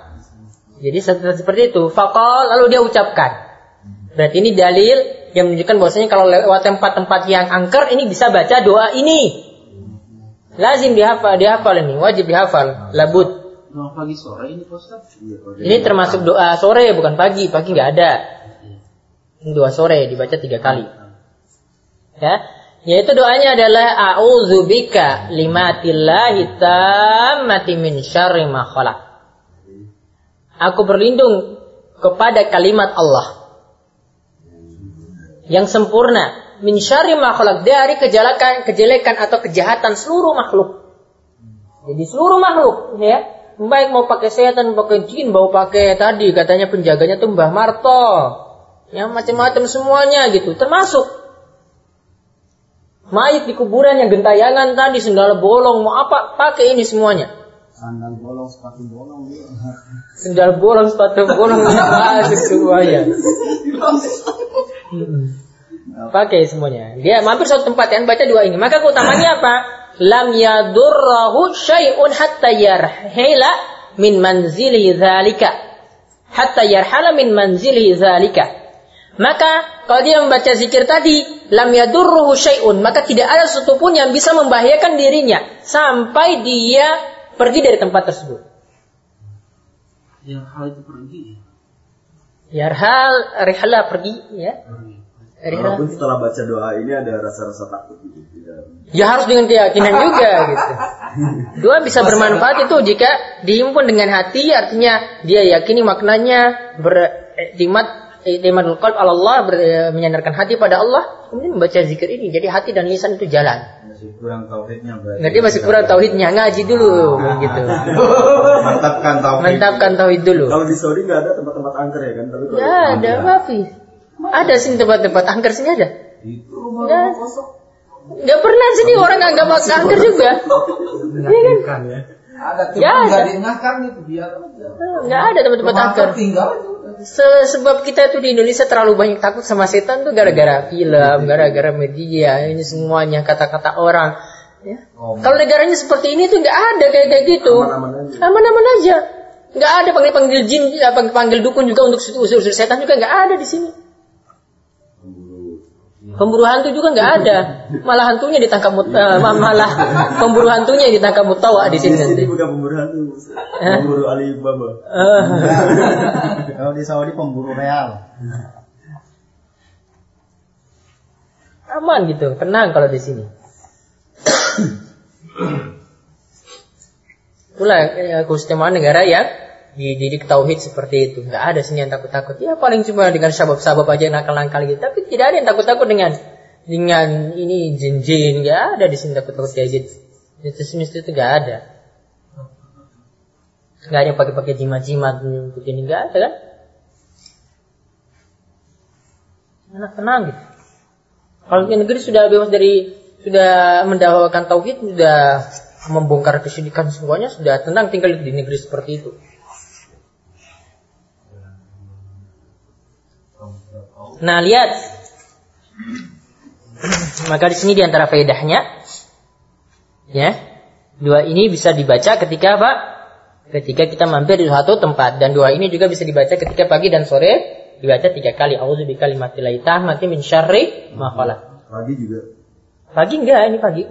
Jadi seperti itu. Fakal lalu dia ucapkan. Berarti ini dalil yang menunjukkan bahwasanya kalau lewat tempat-tempat yang angker ini bisa baca doa ini. Lazim dihafal, dihafal ini, wajib dihafal, labud. Doa pagi sore ini Pak Ustaz. Ini termasuk doa sore bukan pagi, pagi nggak ada. Ini doa sore dibaca tiga kali. Ya, yaitu doanya adalah a'udzubika limatillahi tammati min syarri ma khalaq. Aku berlindung kepada kalimat Allah yang sempurna min syarri ma khalaq dari kejelekan kejelekan atau kejahatan seluruh makhluk. Jadi seluruh makhluk ya. Baik mau pakai setan, pakai jin, mau pakai tadi katanya penjaganya tuh Mbah Marto. Ya macam-macam semuanya gitu, termasuk mayat di kuburan yang gentayangan tadi sendal bolong mau apa pakai ini semuanya. Sandal bolong, sepatu bolong. iya. Sendal bolong, sepatu bolong masuk semuanya. Mm-mm. Pakai semuanya. Dia mampir suatu tempat yang baca dua ini. Maka keutamanya apa? Lam yadurrahu syai'un hatta yarhila min manzili dzalika. Hatta yarhala min manzili dzalika. Maka kalau dia membaca zikir tadi, lam yadurruhu syai'un, maka tidak ada sesuatu pun yang bisa membahayakan dirinya sampai dia pergi dari tempat tersebut. Yang hal itu pergi. Yarhal, rihla pergi, ya. Rihla. Walaupun setelah baca doa ini ada rasa-rasa takut gitu. Tidak. Ya harus dengan keyakinan juga gitu. Dua bisa bermanfaat itu jika dihimpun dengan hati, artinya dia yakini maknanya beriktimat iktimadul qalb Allah ber- menyandarkan hati pada Allah, kemudian membaca zikir ini. Jadi hati dan lisan itu jalan. Masih kurang tauhidnya berarti. Dia masih kurang tauhidnya, ngaji dulu gitu. Mantapkan tauhid. Mantapkan tauhid dulu. Kalau di Saudi nggak ada tempat-tempat angker ya kan? Tapi kalau Ya ada, Mafi. Ada sini tempat-tempat angker sini ada. Itu rumah rumah kosong. Nggak pernah sini orang anggap angker juga. Iya kan? Ada Ya, nggak ada. diingatkan itu biar. Nggak ada tempat-tempat angker. tinggal sebab kita tuh di Indonesia terlalu banyak takut sama setan tuh gara-gara film, gara-gara media, ini semuanya kata-kata orang. Ya. Oh, Kalau negaranya seperti ini tuh nggak ada kayak kayak gitu. Aman-aman aja. Nggak ada panggil-panggil jin, apa panggil dukun juga untuk usir-usir setan juga nggak ada di sini. Pemburu hantu juga nggak ada. Malah hantunya ditangkap mut, eh, malah pemburu hantunya yang ditangkap mutawa di Di sini sini nanti. bukan pemburu hantu, pemburu Alibaba. Eh. Kalau di Saudi pemburu real. aman gitu, tenang kalau di sini. Itulah eh, keistimewaan negara yang dididik tauhid seperti itu. Nggak ada sini yang takut-takut. Ya paling cuma dengan sabab-sabab aja nakal-nakal gitu. Tapi tidak ada yang takut-takut dengan dengan ini jin-jin. Nggak ada di sini takut-takut kayak gitu. Itu sini itu nggak ada. Nggak ada pakai-pakai jimat-jimat untuk ini nggak ada kan? Enak tenang gitu. Kalau di negeri sudah bebas dari sudah mendakwakan tauhid, sudah membongkar kesyirikan semuanya, sudah tenang tinggal di negeri seperti itu. Nah, lihat. Maka di sini di antara faedahnya ya, dua ini bisa dibaca ketika apa? Ketika kita mampir di suatu tempat dan dua ini juga bisa dibaca ketika pagi dan sore dibaca tiga kali. Auzu bikalimatillahi tammati min syarri ma khalaq. Pagi juga. Pagi enggak ini pagi.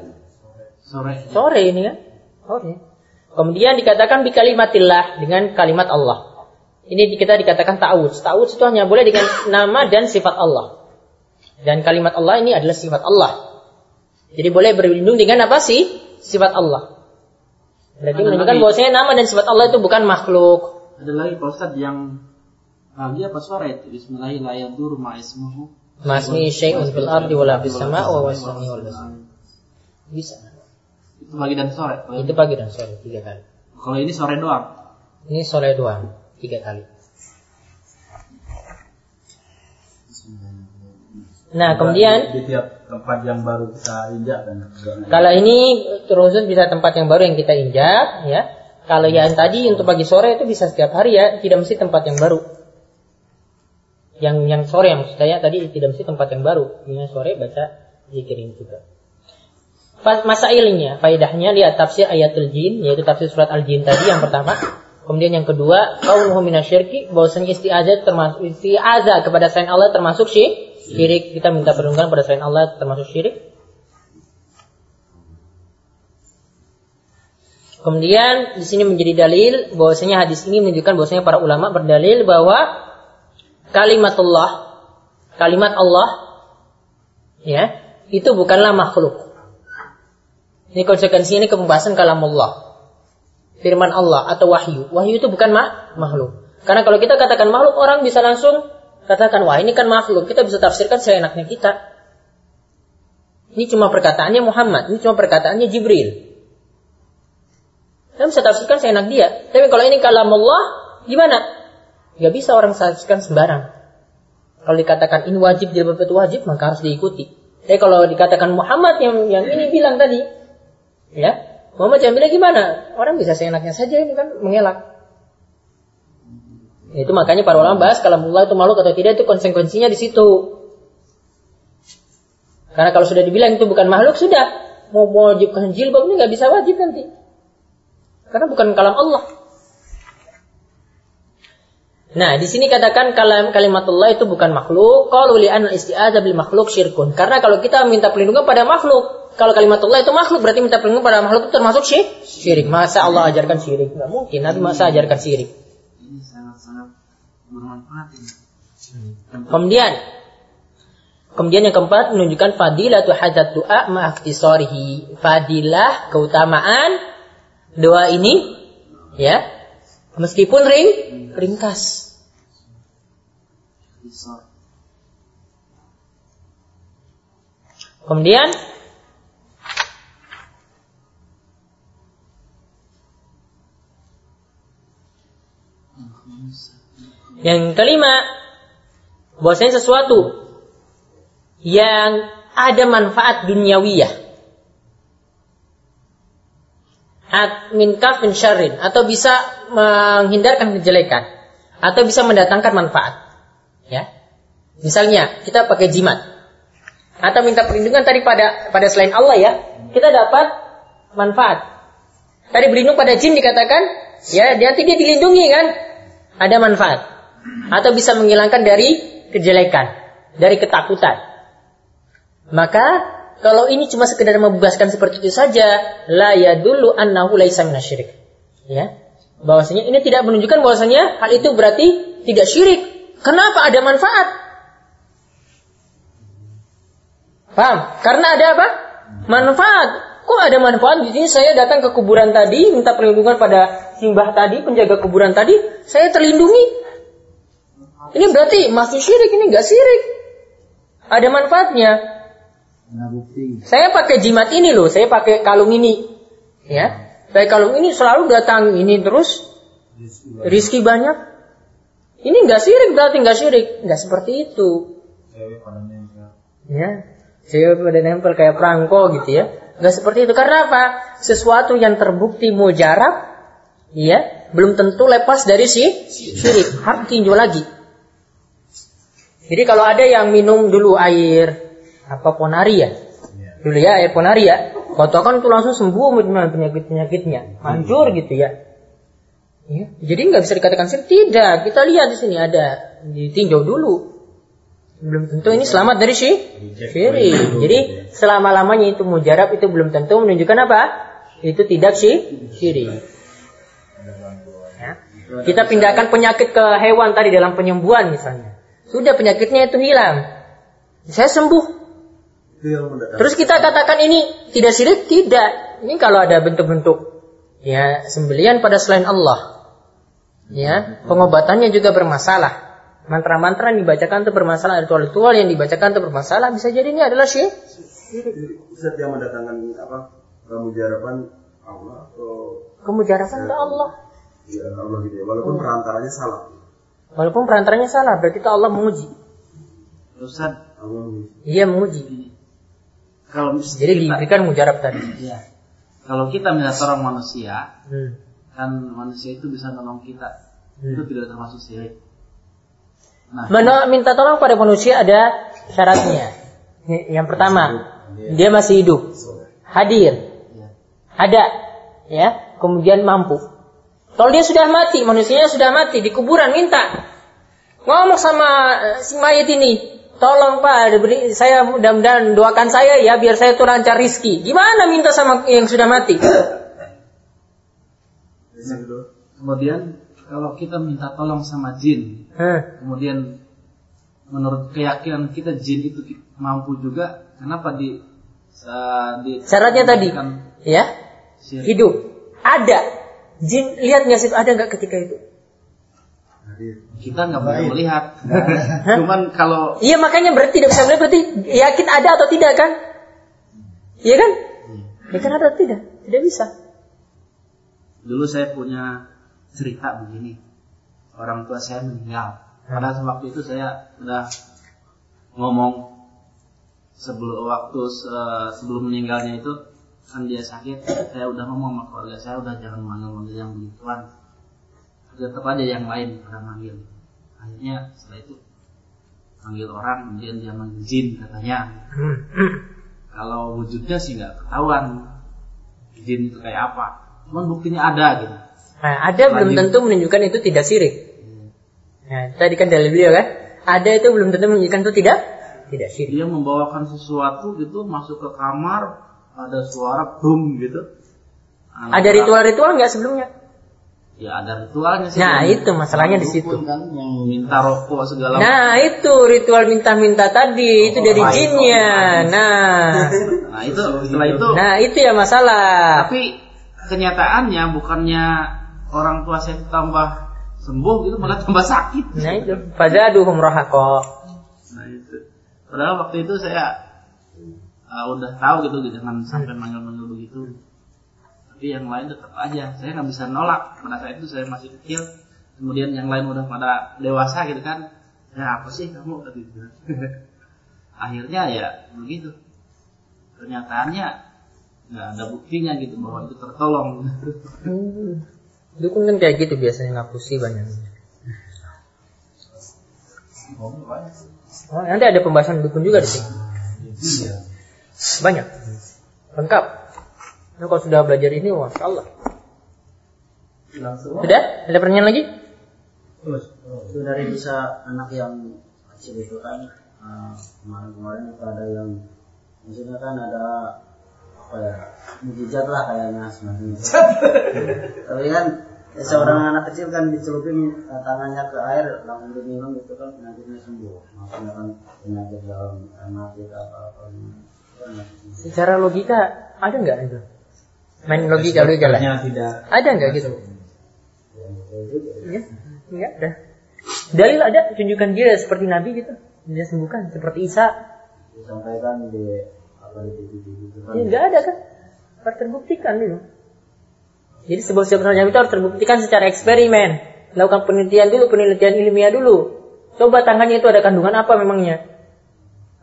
Sore. Sore ini kan? Sore. Kemudian dikatakan bi kalimatillah dengan kalimat Allah. Ini kita dikatakan ta'awudz. Ta'awudz itu hanya boleh dengan nama dan sifat Allah. Dan kalimat Allah ini adalah sifat Allah. Jadi boleh berlindung dengan apa sih? Sifat Allah. Berarti Ada menunjukkan lagi. bahwasanya nama dan sifat Allah itu bukan makhluk. Ada lagi Pak Ustadz yang pagi apa sore itu Bismillahirrahmanirrahim ma'ismuhu Masmi syai'un fil ardi wala fis sama' wa wasami wal basar. Bisa. Itu pagi dan sore. Itu pagi dan sore tiga kali. Kalau ini sore doang. Ini sore doang tiga kali. Nah kemudian di tiap tempat yang baru kita injak kan. Kalau ini terus bisa tempat yang baru yang kita injak, ya. Kalau yang tadi untuk pagi sore itu bisa setiap hari ya, tidak mesti tempat yang baru. Yang yang sore yang maksud saya tadi tidak mesti tempat yang baru. Yang sore baca zikir ini juga. Pas masailnya, faedahnya lihat tafsir ayatul jin, yaitu tafsir surat al-jin tadi yang pertama. Kemudian yang kedua, qauluhu minasyirki, bahwasanya isti'azah termasuk isti'azah kepada selain Allah termasuk syirik kita minta perlindungan pada selain Allah termasuk syirik. Kemudian di sini menjadi dalil bahwasanya hadis ini menunjukkan bahwasanya para ulama berdalil bahwa kalimatullah kalimat Allah ya itu bukanlah makhluk. Ini konsekuensi ini pembahasan kalam Allah. Firman Allah atau wahyu. Wahyu itu bukan makhluk. Karena kalau kita katakan makhluk orang bisa langsung katakan wah ini kan makhluk. Kita bisa tafsirkan seenaknya kita. Ini cuma perkataannya Muhammad, ini cuma perkataannya Jibril. Kita bisa tafsirkan seenak dia. Tapi kalau ini kalam Allah, gimana? Gak bisa orang tafsirkan sembarang. Kalau dikatakan ini wajib, jilbab itu wajib, maka harus diikuti. Tapi kalau dikatakan Muhammad yang yang ini bilang tadi, ya Yang bilang gimana? Orang bisa seenaknya saja ini kan mengelak. Itu makanya para ulama bahas kalau Allah itu makhluk atau tidak itu konsekuensinya di situ. Karena kalau sudah dibilang itu bukan makhluk sudah mau mewajibkan jilbab ini nggak bisa wajib nanti. Karena bukan kalam Allah. Nah, di sini katakan kalam kalimatullah itu bukan makhluk. Kalau li'an isti'adzah bil makhluk syirkun. Karena kalau kita minta perlindungan pada makhluk, kalau kalimatullah itu makhluk berarti minta perlindungan pada makhluk itu termasuk syirik. Syirik. Masa Allah ajarkan syirik? Nggak mungkin. Nabi masa ajarkan syirik. Ini sangat-sangat bermanfaat ini. Kemudian Kemudian yang keempat menunjukkan fadilah tu hadat doa ma'aktisorihi. Fadilah keutamaan doa ini ya meskipun ring ringkas. Kemudian yang kelima bahwasanya sesuatu yang ada manfaat duniawiyah at min kafin syarrin. Atau bisa menghindarkan kejelekan. Atau bisa mendatangkan manfaat. Ya. Misalnya kita pakai jimat. Atau minta perlindungan tadi pada pada selain Allah ya. Kita dapat manfaat. Tadi berlindung pada jin dikatakan ya nanti dia dilindungi kan. Ada manfaat atau bisa menghilangkan dari kejelekan dari ketakutan maka kalau ini cuma sekedar membebaskan seperti itu saja, la yadullu annahu laisa minasyirik. Ya. Bahwasanya ini tidak menunjukkan bahwasanya hal itu berarti tidak syirik. Kenapa ada manfaat? Paham? Karena ada apa? Manfaat. Kok ada manfaat di sini saya datang ke kuburan tadi, minta perlindungan pada simbah tadi, penjaga kuburan tadi, saya terlindungi. Ini berarti masih syirik, ini enggak syirik. Ada manfaatnya. Nah. Saya pakai jimat ini loh, saya pakai kalung ini. Ya. Pakai kalung ini selalu datang ini terus rizki banyak. Ini enggak syirik berarti enggak syirik, enggak seperti itu. Ya. Saya pada nempel kayak perangko gitu ya. Enggak seperti itu. Karena apa? Sesuatu yang terbukti mujarab ya, belum tentu lepas dari si syirik. Harus tinjau lagi. Jadi kalau ada yang minum dulu air apa ponari ya? Dulu ya air ponari ya. Kotokan itu langsung sembuh penyakit-penyakitnya. Hancur gitu ya. ya. Jadi nggak bisa dikatakan syirik. Tidak. Kita lihat di sini ada ditinjau dulu. Belum tentu ini selamat dari syi- syirik. Jadi selama-lamanya itu mujarab itu belum tentu menunjukkan apa? Itu tidak syi- syirik. Ya. Kita pindahkan penyakit ke hewan tadi dalam penyembuhan misalnya. Sudah penyakitnya itu hilang. Saya sembuh. Mendatang. Terus kita katakan ini tidak syirik? Tidak. Ini kalau ada bentuk-bentuk ya sembelian pada selain Allah. Ya, pengobatannya juga bermasalah. Mantra-mantra yang dibacakan itu bermasalah, ritual-ritual yang dibacakan itu bermasalah, bisa jadi ini adalah syirik. Ustaz yang mendatangkan apa? Kemujaraban Allah atau Kemujarakan ke Allah. ya Allah gitu ya. Walaupun perantaranya salah. Walaupun perantaranya salah, berarti itu Allah menguji. Ustaz, Allah Iya menguji. kalau Jadi kita, diberikan mujarab tadi. Iya. kalau kita minta tolong manusia, Hmm. kan manusia itu bisa nolong kita. Hmm. Itu tidak termasuk syirik. Nah, minta tolong pada manusia ada syaratnya. Yang pertama, dia masih hidup, hadir, ya. ada, ya, kemudian mampu. Kalau dia sudah mati, manusianya sudah mati di kuburan minta ngomong sama eh, si mayat ini, Tolong Pak, beri, saya mudah-mudahan doakan saya ya biar saya tuh lancar rizki. Gimana minta sama yang sudah mati? Kemudian kalau kita minta tolong sama jin, kemudian menurut keyakinan kita jin itu mampu juga, kenapa di uh, di Syaratnya tadi, ya syirik? hidup ada jin lihat nggak sih ada nggak ketika itu? Kita nggak boleh melihat. Cuman kalau Iya makanya berarti tidak bisa melihat berarti yakin ada atau tidak kan? Iya kan? Ya kan ada atau tidak? Tidak bisa. dulu saya punya cerita begini, orang tua saya meninggal. Pada waktu itu saya udah ngomong sebelum waktu se- sebelum meninggalnya itu kan dia sakit, saya udah ngomong sama keluarga saya udah jangan manggil-manggil yang begituan. Tetap aja yang lain pada manggil. Akhirnya setelah itu manggil orang, kemudian dia manggil jin katanya. Kalau wujudnya sih nggak ketahuan jin itu kayak apa. Cuman buktinya ada gitu. Nah, ada belum Lanjut. tentu menunjukkan itu tidak syirik. Nah, tadi kan dalil beliau kan, ada itu belum tentu menunjukkan itu tidak tidak syirik. Dia membawakan sesuatu gitu masuk ke kamar, ada suara boom gitu. Anak Ada ritual-ritual nggak sebelumnya? Ya ada ritualnya sih. Nah, itu masalahnya di situ. kan yang minta rokok segala Nah, itu ritual minta-minta tadi, itu dari Oh, jinnya. Nah, Nah itu setelah itu. nah itu ya masalah. Tapi kenyataannya bukannya orang tua saya tambah sembuh gitu malah tambah sakit. Nah itu, pada aduhum rohako. Nah itu. Padahal waktu itu saya uh, udah tahu gitu jangan sampai manggil-manggil begitu. Tapi yang lain tetap aja, saya nggak bisa nolak. Pada saat itu saya masih kecil. Kemudian yang lain udah pada dewasa gitu kan. Ya apa sih kamu tadi Akhirnya ya begitu. Kenyataannya nggak ada buktinya gitu bahwa itu tertolong. Hmm. Dukun kan kayak gitu biasanya ngapusi banyak. Oh, nanti ada pembahasan dukun juga di sini. Banyak. Lengkap. Nah, kalau sudah belajar ini, masya Allah. Sudah? Ada pertanyaan lagi? Itu dari bisa anak yang kecil itu kan eh, kemarin-kemarin itu ada yang maksudnya kan ada apa ya mujizat lah kayaknya semacam itu. Tapi kan ya, seorang anak kecil kan dicelupin eh, tangannya ke air langsung diminum itu kan penyakitnya sembuh. Maksudnya kan penyakit dalam anak kita apa-apa. Kan, Secara logika, ada nggak itu? Main logika dulu jalan. Tidak Ada nggak gitu? Ya, nggak ada. Dalil ada, tunjukkan dia seperti Nabi gitu. Dia sembuhkan seperti Isa. disampaikan di apa di TV. Ya nggak ada kan? Harus terbuktikan dulu. Jadi sebuah sebuah itu harus terbuktikan secara eksperimen. Lakukan penelitian dulu, penelitian ilmiah dulu. Coba tangannya itu ada kandungan apa memangnya?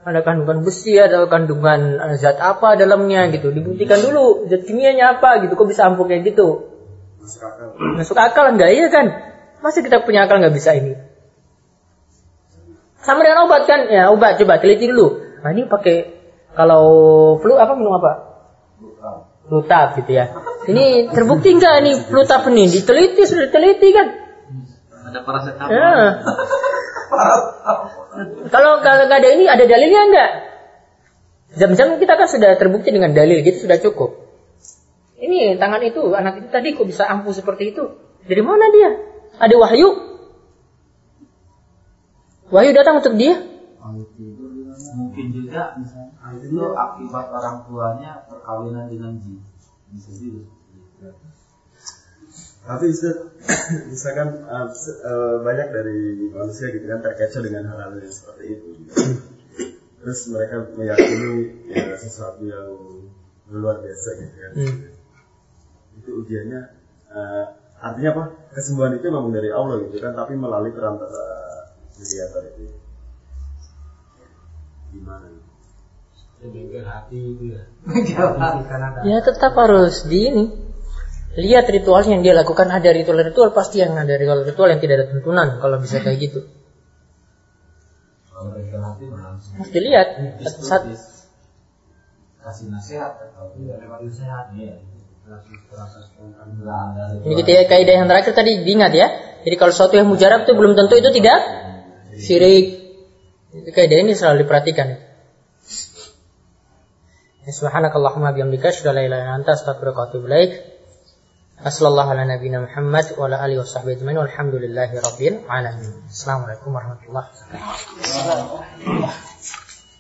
Ada kandungan besi, ada kandungan eh, zat apa dalamnya gitu. Dibuktikan dulu zat kimianya apa gitu. Kok bisa ampuh kayak gitu? Masuk akal. Masuk akal enggak? Iya kan? Masa kita punya akal nggak bisa ini? Sama dengan obat kan? Ya obat coba teliti dulu. Nah ini pakai kalau flu apa minum apa? Flutab gitu ya. Ini terbukti enggak nih flutab ini? Diteliti sudah diteliti kan? Ada paracetamol. Ya. Kalau kalau ada ini ada dalilnya enggak? Jam-jam kita kan sudah terbukti dengan dalil gitu sudah cukup. Ini tangan itu anak itu tadi kok bisa ampuh seperti itu? Dari mana dia? Ada wahyu? Wahyu datang untuk dia? Mungkin juga itu akibat orang tuanya perkawinan dengan jin. Bisa juga. Tapi Ustaz, misalkan uh, uh, banyak dari manusia gitu kan terkecoh dengan hal-hal yang seperti itu. gitu. Terus mereka meyakini ya, sesuatu yang luar biasa gitu kan. Hmm. Itu ujiannya uh, artinya apa? Kesembuhan itu memang dari Allah gitu kan, tapi melalui perantara mediator itu. Gimana? Ya tetap harus di ini. Lihat ritual yang dia lakukan ada ritual-ritual pasti yang ada ritual-ritual yang tidak ada tuntunan kalau bisa kayak gitu. Harus dilihat. Saat, kasih nasihat ada. Ini kita ya kaidah yang terakhir tadi diingat ya. Jadi kalau sesuatu yang mujarab itu belum tentu itu tidak syirik. Itu kaidah ini selalu diperhatikan. Ya, Subhanakallahumma bihamdika asyhadu an la ilaha illa anta astaghfiruka wa atubu ilaik. Muhammad wa ala alihi ajmain walhamdulillahi rabbil alamin. Assalamualaikum warahmatullahi wabarakatuh.